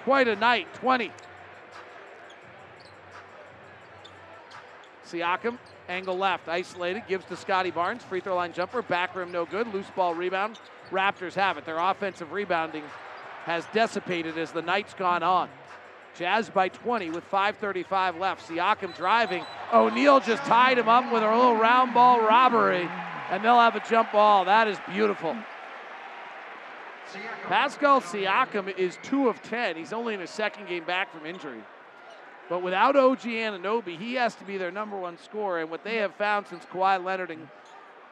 quite a night. 20. Siakam, angle left, isolated, gives to Scottie Barnes. Free throw line jumper, back rim no good. Loose ball rebound. Raptors have it. Their offensive rebounding has dissipated as the night's gone on. Jazz by 20 with 5.35 left. Siakam driving. O'Neale just tied him up with a little round ball robbery, and they'll have a jump ball. That is beautiful. Pascal Siakam is 2 of 10. He's only in his second game back from injury. But without OG Anunoby, he has to be their number one scorer. And what they have found since Kawhi Leonard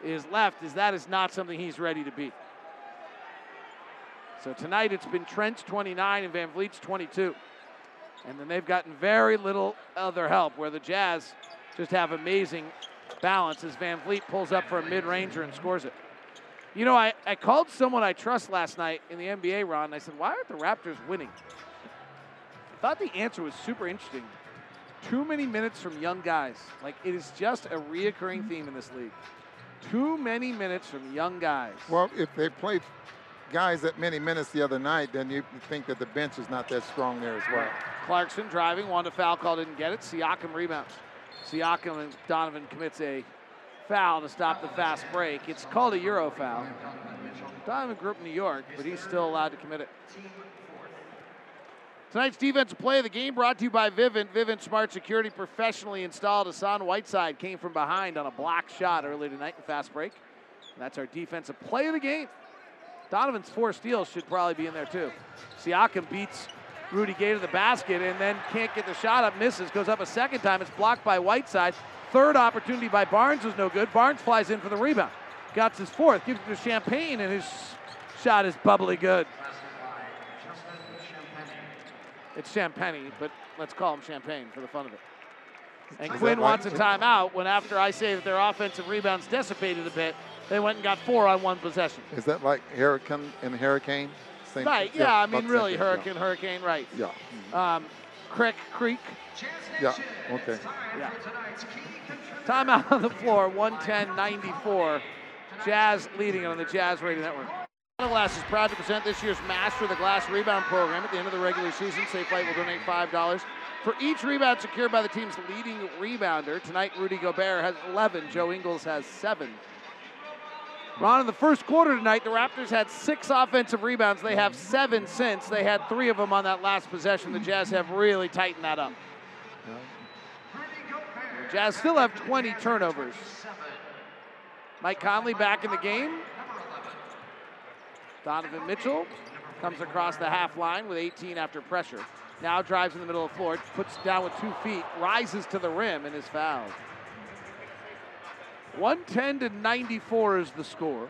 is left is that is not something he's ready to be. So tonight it's been Trent's 29 and VanVleet's 22. And then they've gotten very little other help where the Jazz just have amazing balance as VanVleet pulls up for a mid ranger and scores it. You know, I, I called someone I trust last night in the NBA, Ron, and I said, why aren't the Raptors winning? I thought the answer was super interesting. Too many minutes from young guys. Like, it is just a reoccurring mm-hmm. theme in this league. Too many minutes from young guys. Well, if they played guys that many minutes the other night, then you think that the bench is not that strong there as well. Clarkson driving, wanted a foul call, didn't get it. Siakam rebounds. Siakam and Donovan commits a foul to stop the fast break. It's called a Euro foul. Donovan grew up in New York, but he's still allowed to commit it. Tonight's defensive play of the game brought to you by Vivint. Vivint Smart Security professionally installed. Hassan Whiteside came from behind on a block shot early tonight in fast break. And that's our defensive play of the game. Donovan's four steals should probably be in there too. Siakam beats Rudy Gay to the basket and then can't get the shot up, misses, goes up a second time. It's blocked by Whiteside. Third opportunity by Barnes was no good. Barnes flies in for the rebound. Got his fourth, gives it to Champagnie, and his shot is bubbly good. It's Champagnie, but let's call him Champagne for the fun of it. And Is Quin wants a timeout when after I say that their offensive rebounds dissipated a bit, they went and got four on one possession. Is that like Hurricane and Hurricane? Same, Right, yeah, I mean, really, thing, Hurricane, Hurricane, right. Yeah. Um, Crick, Creek. Yeah. yeah. Okay. Yeah. Timeout on the floor, 110-94. Jazz leading it on the Jazz Radio Network. Glass is proud to present this year's Master of the Glass Rebound Program. At the end of the regular season, Safe Flight will donate $5 for each rebound secured by the team's leading rebounder. Tonight, Rudy Gobert has 11. Joe Ingles has 7. Ron, in the first quarter tonight, the Raptors had six offensive rebounds. They have seven since. They had three of them on that last possession. The Jazz have really tightened that up. The Jazz still have 20 turnovers. Mike Conley back in the game. Donovan Mitchell comes across the half line with 18 after pressure. Now drives in the middle of the floor, puts down with two feet, rises to the rim, and is fouled. 110 to 94 is the score.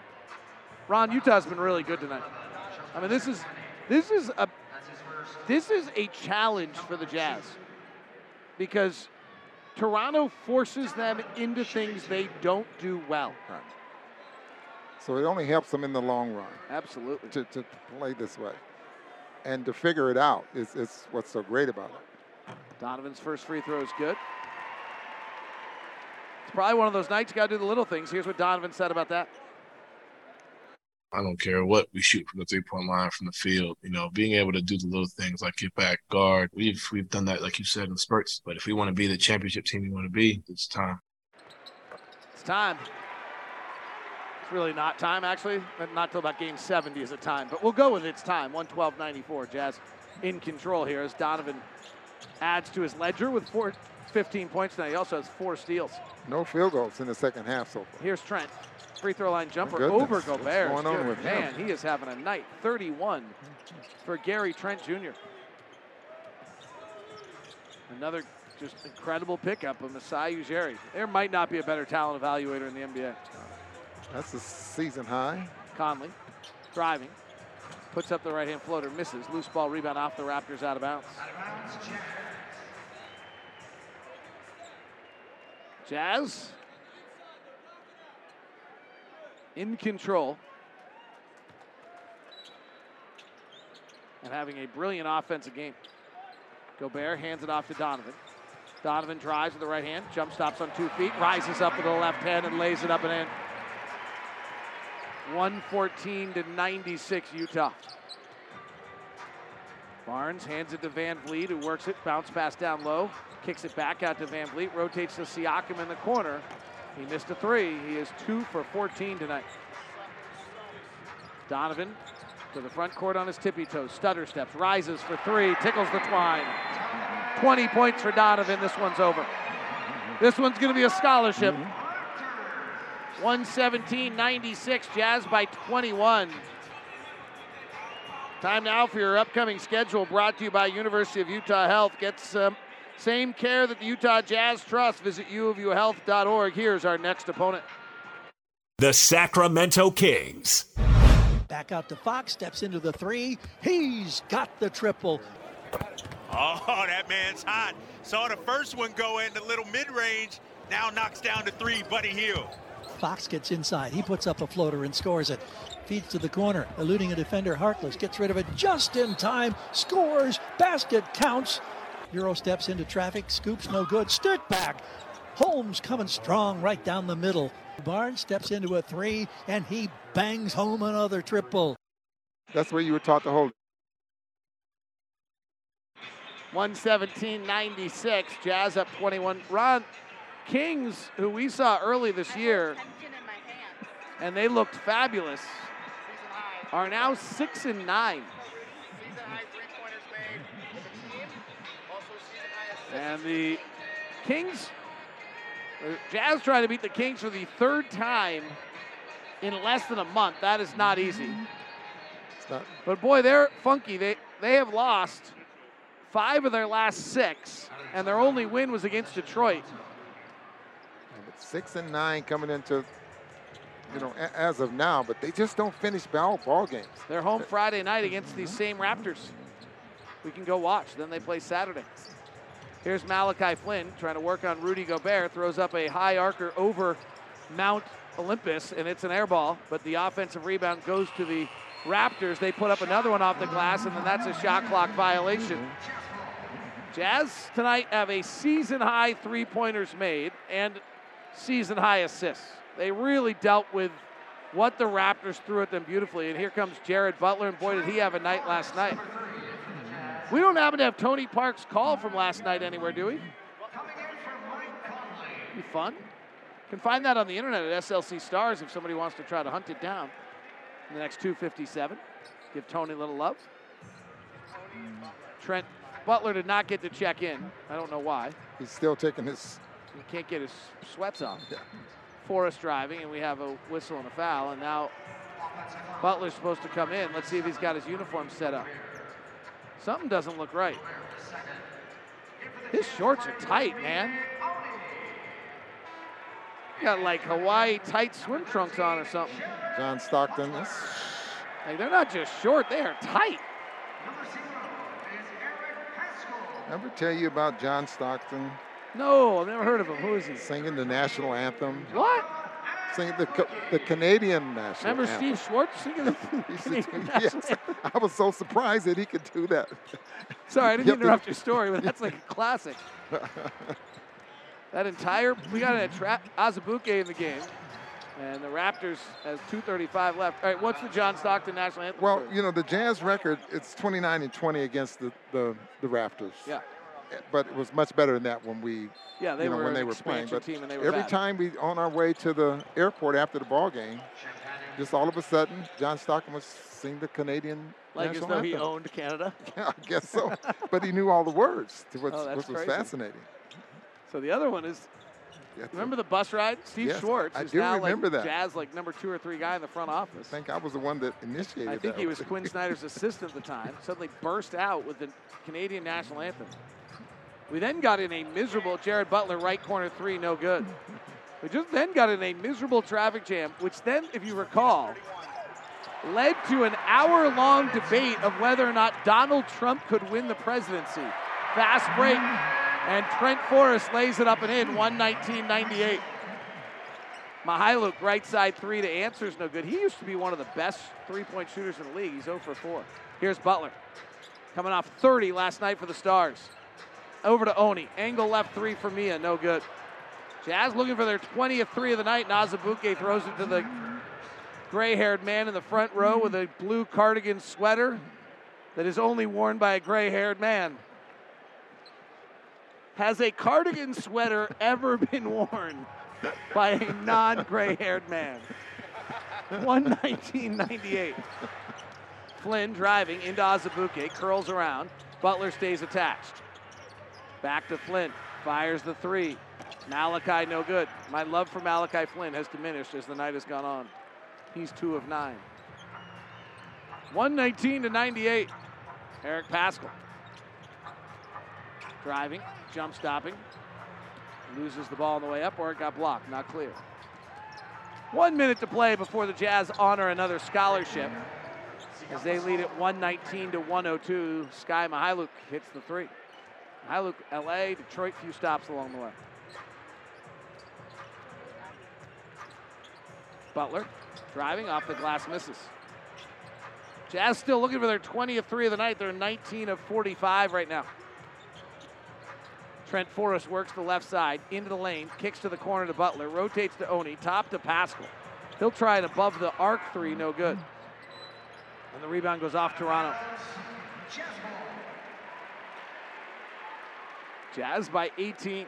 Ron, Utah's been really good tonight. I mean, this is this is a this is a challenge for the Jazz because Toronto forces them into things they don't do well. So it only helps them in the long run. Absolutely. To, to play this way. And to figure it out is, is what's so great about it. Donovan's first free throw is good. It's probably one of those nights you got to do the little things. Here's what Donovan said about that. I don't care what we shoot from the three point line from the field. You know, being able to do the little things like get back, guard. We've we've done that, like you said, in spurts. But if we want to be the championship team we want to be, it's time. It's time. It's really not time, actually. Not till about game 70 is it time. But we'll go with it's time. 112 94. Jazz in control here as Donovan adds to his ledger with four, 15 points now. He also has four steals. No field goals in the second half so far. Here's Trent. Free throw line jumper over What's Gobert. going on with him? Man, he is having a night. 31 for Gary Trent Jr. Another just incredible pickup of Masai Ujiri. There might not be a better talent evaluator in the NBA. That's a season high. Conley driving, puts up the right hand floater, misses. Loose ball rebound off the Raptors out of bounds. Jazz in control and having a brilliant offensive game. Gobert hands it off to Donovan. Donovan drives with the right hand, jump stops on two feet, rises up with the left hand and lays it up and in. 114 to 96 Utah. Barnes hands it to VanVleet, who works it, bounce pass down low, kicks it back out to VanVleet, rotates to Siakam in the corner. He missed a three. He is two for 14 tonight. Donovan to the front court on his tippy toes, stutter steps, rises for three, tickles the twine. 20 points for Donovan. This one's over. This one's going to be a scholarship. 117-96, Jazz by 21. Time now for your upcoming schedule brought to you by University of Utah Health. Get some same care that the Utah Jazz trust. Visit uofuhealth.org. Here's our next opponent. The Sacramento Kings. Back out to Fox, steps into the three. He's got the triple. Oh, that man's hot. Saw the first one go in the little mid-range. Now knocks down the three, Buddy Hield. Fox gets inside. He puts up a floater and scores it. Feeds to the corner, eluding a defender. Harkless gets rid of it just in time. Scores. Basket counts. Euro steps into traffic. Scoops no good. Stick back. Holmes coming strong right down the middle. Barnes steps into a three and he bangs home another triple. That's where you were taught to hold. 117-96. Jazz up 21. Ron Kings, who we saw early this year, and they looked fabulous, are now six and nine. And the Kings, the Jazz trying to beat the Kings for the third time in less than a month. That is not easy. Mm-hmm. Not. But boy, they're funky. They they have lost five of their last six, and their only win was against Detroit. Six and nine coming into, you know, as of now, but they just don't finish ball ball games. They're home Friday night against these mm-hmm. same Raptors. We can go watch. Then they play Saturday. Here's Malachi Flynn trying to work on Rudy Gobert. Throws up a high arcer over Mount Olympus, and it's an air ball. But the offensive rebound goes to the Raptors. They put up another one off the glass, and then that's a shot clock violation. Jazz tonight have a season high three pointers made and season high assists. They really dealt with what the Raptors threw at them beautifully. And here comes Jared Butler, and boy, did he have a night last night. We don't happen to have Tony Park's call from last night anywhere, do we? Be fun. Can find that on the internet at SLC Stars if somebody wants to try to hunt it down in the next 257. Give Tony a little love. Trent Butler did not get to check in. I don't know why. He's still taking his. He can't get his sweats off. Forrest driving, and we have a whistle and a foul. And now Butler's supposed to come in. Let's see if he's got his uniform set up. Something doesn't look right. His shorts are tight, man. Got like Hawaii tight swim trunks on or something. John Stockton. Like they're not just short, they are tight. ever tell you about John Stockton No, I've never heard of him. Who is he? singing the national anthem? What? Singing the the Canadian national Remember anthem. Remember Steve Schwartz singing the *laughs* He Canadian national yes, anthem? I was so surprised that he could do that. Sorry, I didn't to- interrupt your story, but that's like a classic. *laughs* That entire we got a tra- Azubuike in the game, and the Raptors has 2:35 left. All right, what's the John Stockton national anthem? Well, story? you know, the Jazz record, it's 29 and 20 against the, the, the Raptors. Yeah. But it was much better than that when we, Yeah, they you know, were when they were playing. But team and they were every time we on our way to the airport after the ball game, just all of a sudden, John Stockton was singing the Canadian like as national though he anthem. owned Canada. *laughs* Yeah, I guess so. but he knew all the words, to which, Oh, that's which was fascinating. So the other one is. Yes, Remember the bus ride? Steve Yes, Schwartz I is do now remember like that. Jazz like number two or three guy in the front office. I think I was the one that initiated I think that. he was Quin Snyder's assistant at the time. Suddenly burst out with the Canadian national anthem. We then got in a miserable Jared Butler right corner three, no good. We just then got in a miserable traffic jam, which then, if you recall, led to an hour long debate of whether or not Donald Trump could win the presidency. Fast break, and Trent Forrest lays it up and in, 119.98. Mykhailiuk, right side three to answers, no good. He used to be one of the best three point shooters in the league. He's 0 for 4. Here's Butler, coming off 30 last night for the Stars. Over to Oni. Angle left three for Mia, no good. Jazz looking for their 20th three of the night. Nazabuke throws it to the gray haired man in the front row with a blue cardigan sweater that is only worn by a gray haired man. Has a cardigan sweater *laughs* ever been worn by a non gray haired man? 119.98. Flynn driving into Azubuike, curls around. Butler stays attached. Back to Flynn, fires the three. Malachi, no good. My love for Malachi Flynn has diminished as the night has gone on. He's two of nine. 119 to 98. Eric Paschall. Driving, jump stopping. Loses the ball on the way up, or it got blocked. Not clear. One minute to play before the Jazz honor another scholarship. As they lead at 119 to 102, Sky Mykhailiuk hits the three. Mykhailiuk, LA, Detroit, few stops along the way. Butler driving off the glass, misses. Jazz still looking for their 20th three of the night. They're 19 of 45 right now. Trent Forrest works the left side into the lane, kicks to the corner to Butler, rotates to Oni, top to Paschall. He'll try it above the arc three, no good. And the rebound goes off Toronto. Jazz by 18.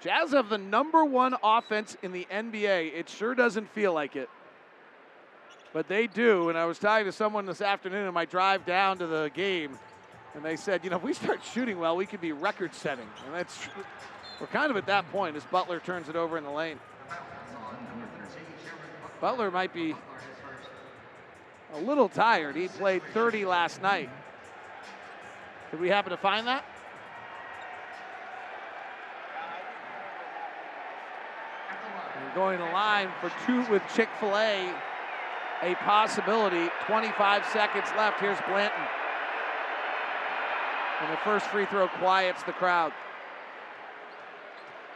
Jazz have the number one offense in the NBA. It sure doesn't feel like it. But they do. And I was talking to someone this afternoon on my drive down to the game, and they said, you know, if we start shooting well, we could be record setting. And that's we're kind of at that point as Butler turns it over in the lane. Butler might be a little tired. He played 30 last night. Did we happen to find that? Going to line for two with Chick fil A, a possibility. 25 seconds left. Here's Banton. And the first free throw quiets the crowd.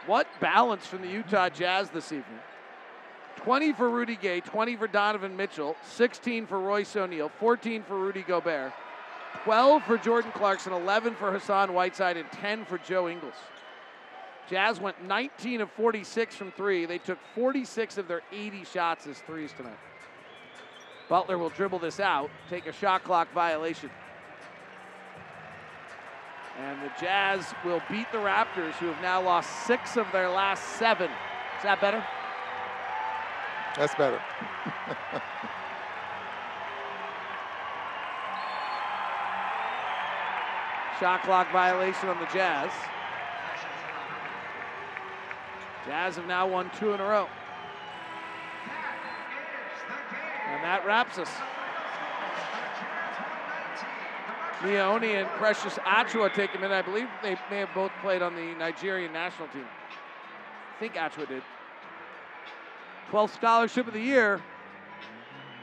What balance from the Utah Jazz this evening? 20 for Rudy Gay, 20 for Donovan Mitchell, 16 for Royce O'Neale, 14 for Rudy Gobert, 12 for Jordan Clarkson, 11 for Hassan Whiteside, and 10 for Joe Ingles. Jazz went 19 of 46 from three. They took 46 of their 80 shots as threes tonight. Butler will dribble this out, take a shot clock violation. And the Jazz will beat the Raptors, who have now lost six of their last seven. Is that better? That's better. Shot clock violation on the Jazz. Jazz have now won two in a row. And that wraps us. Oni and Precious Achiuwa take him in. I believe they may have both played on the Nigerian national team. I think Achiuwa did. 12th scholarship of the year,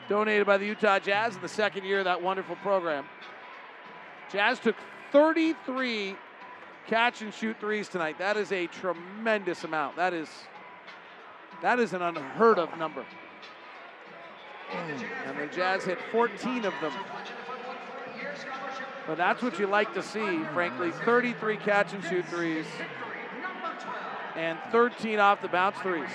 donated by the Utah Jazz in the second year of that wonderful program. Jazz took 33 catch and shoot threes tonight. That is a tremendous amount. That is that is an unheard of number. And the Jazz hit 14 of them. But that's what you like to see, frankly. 33 catch and shoot threes and 13 off the bounce threes.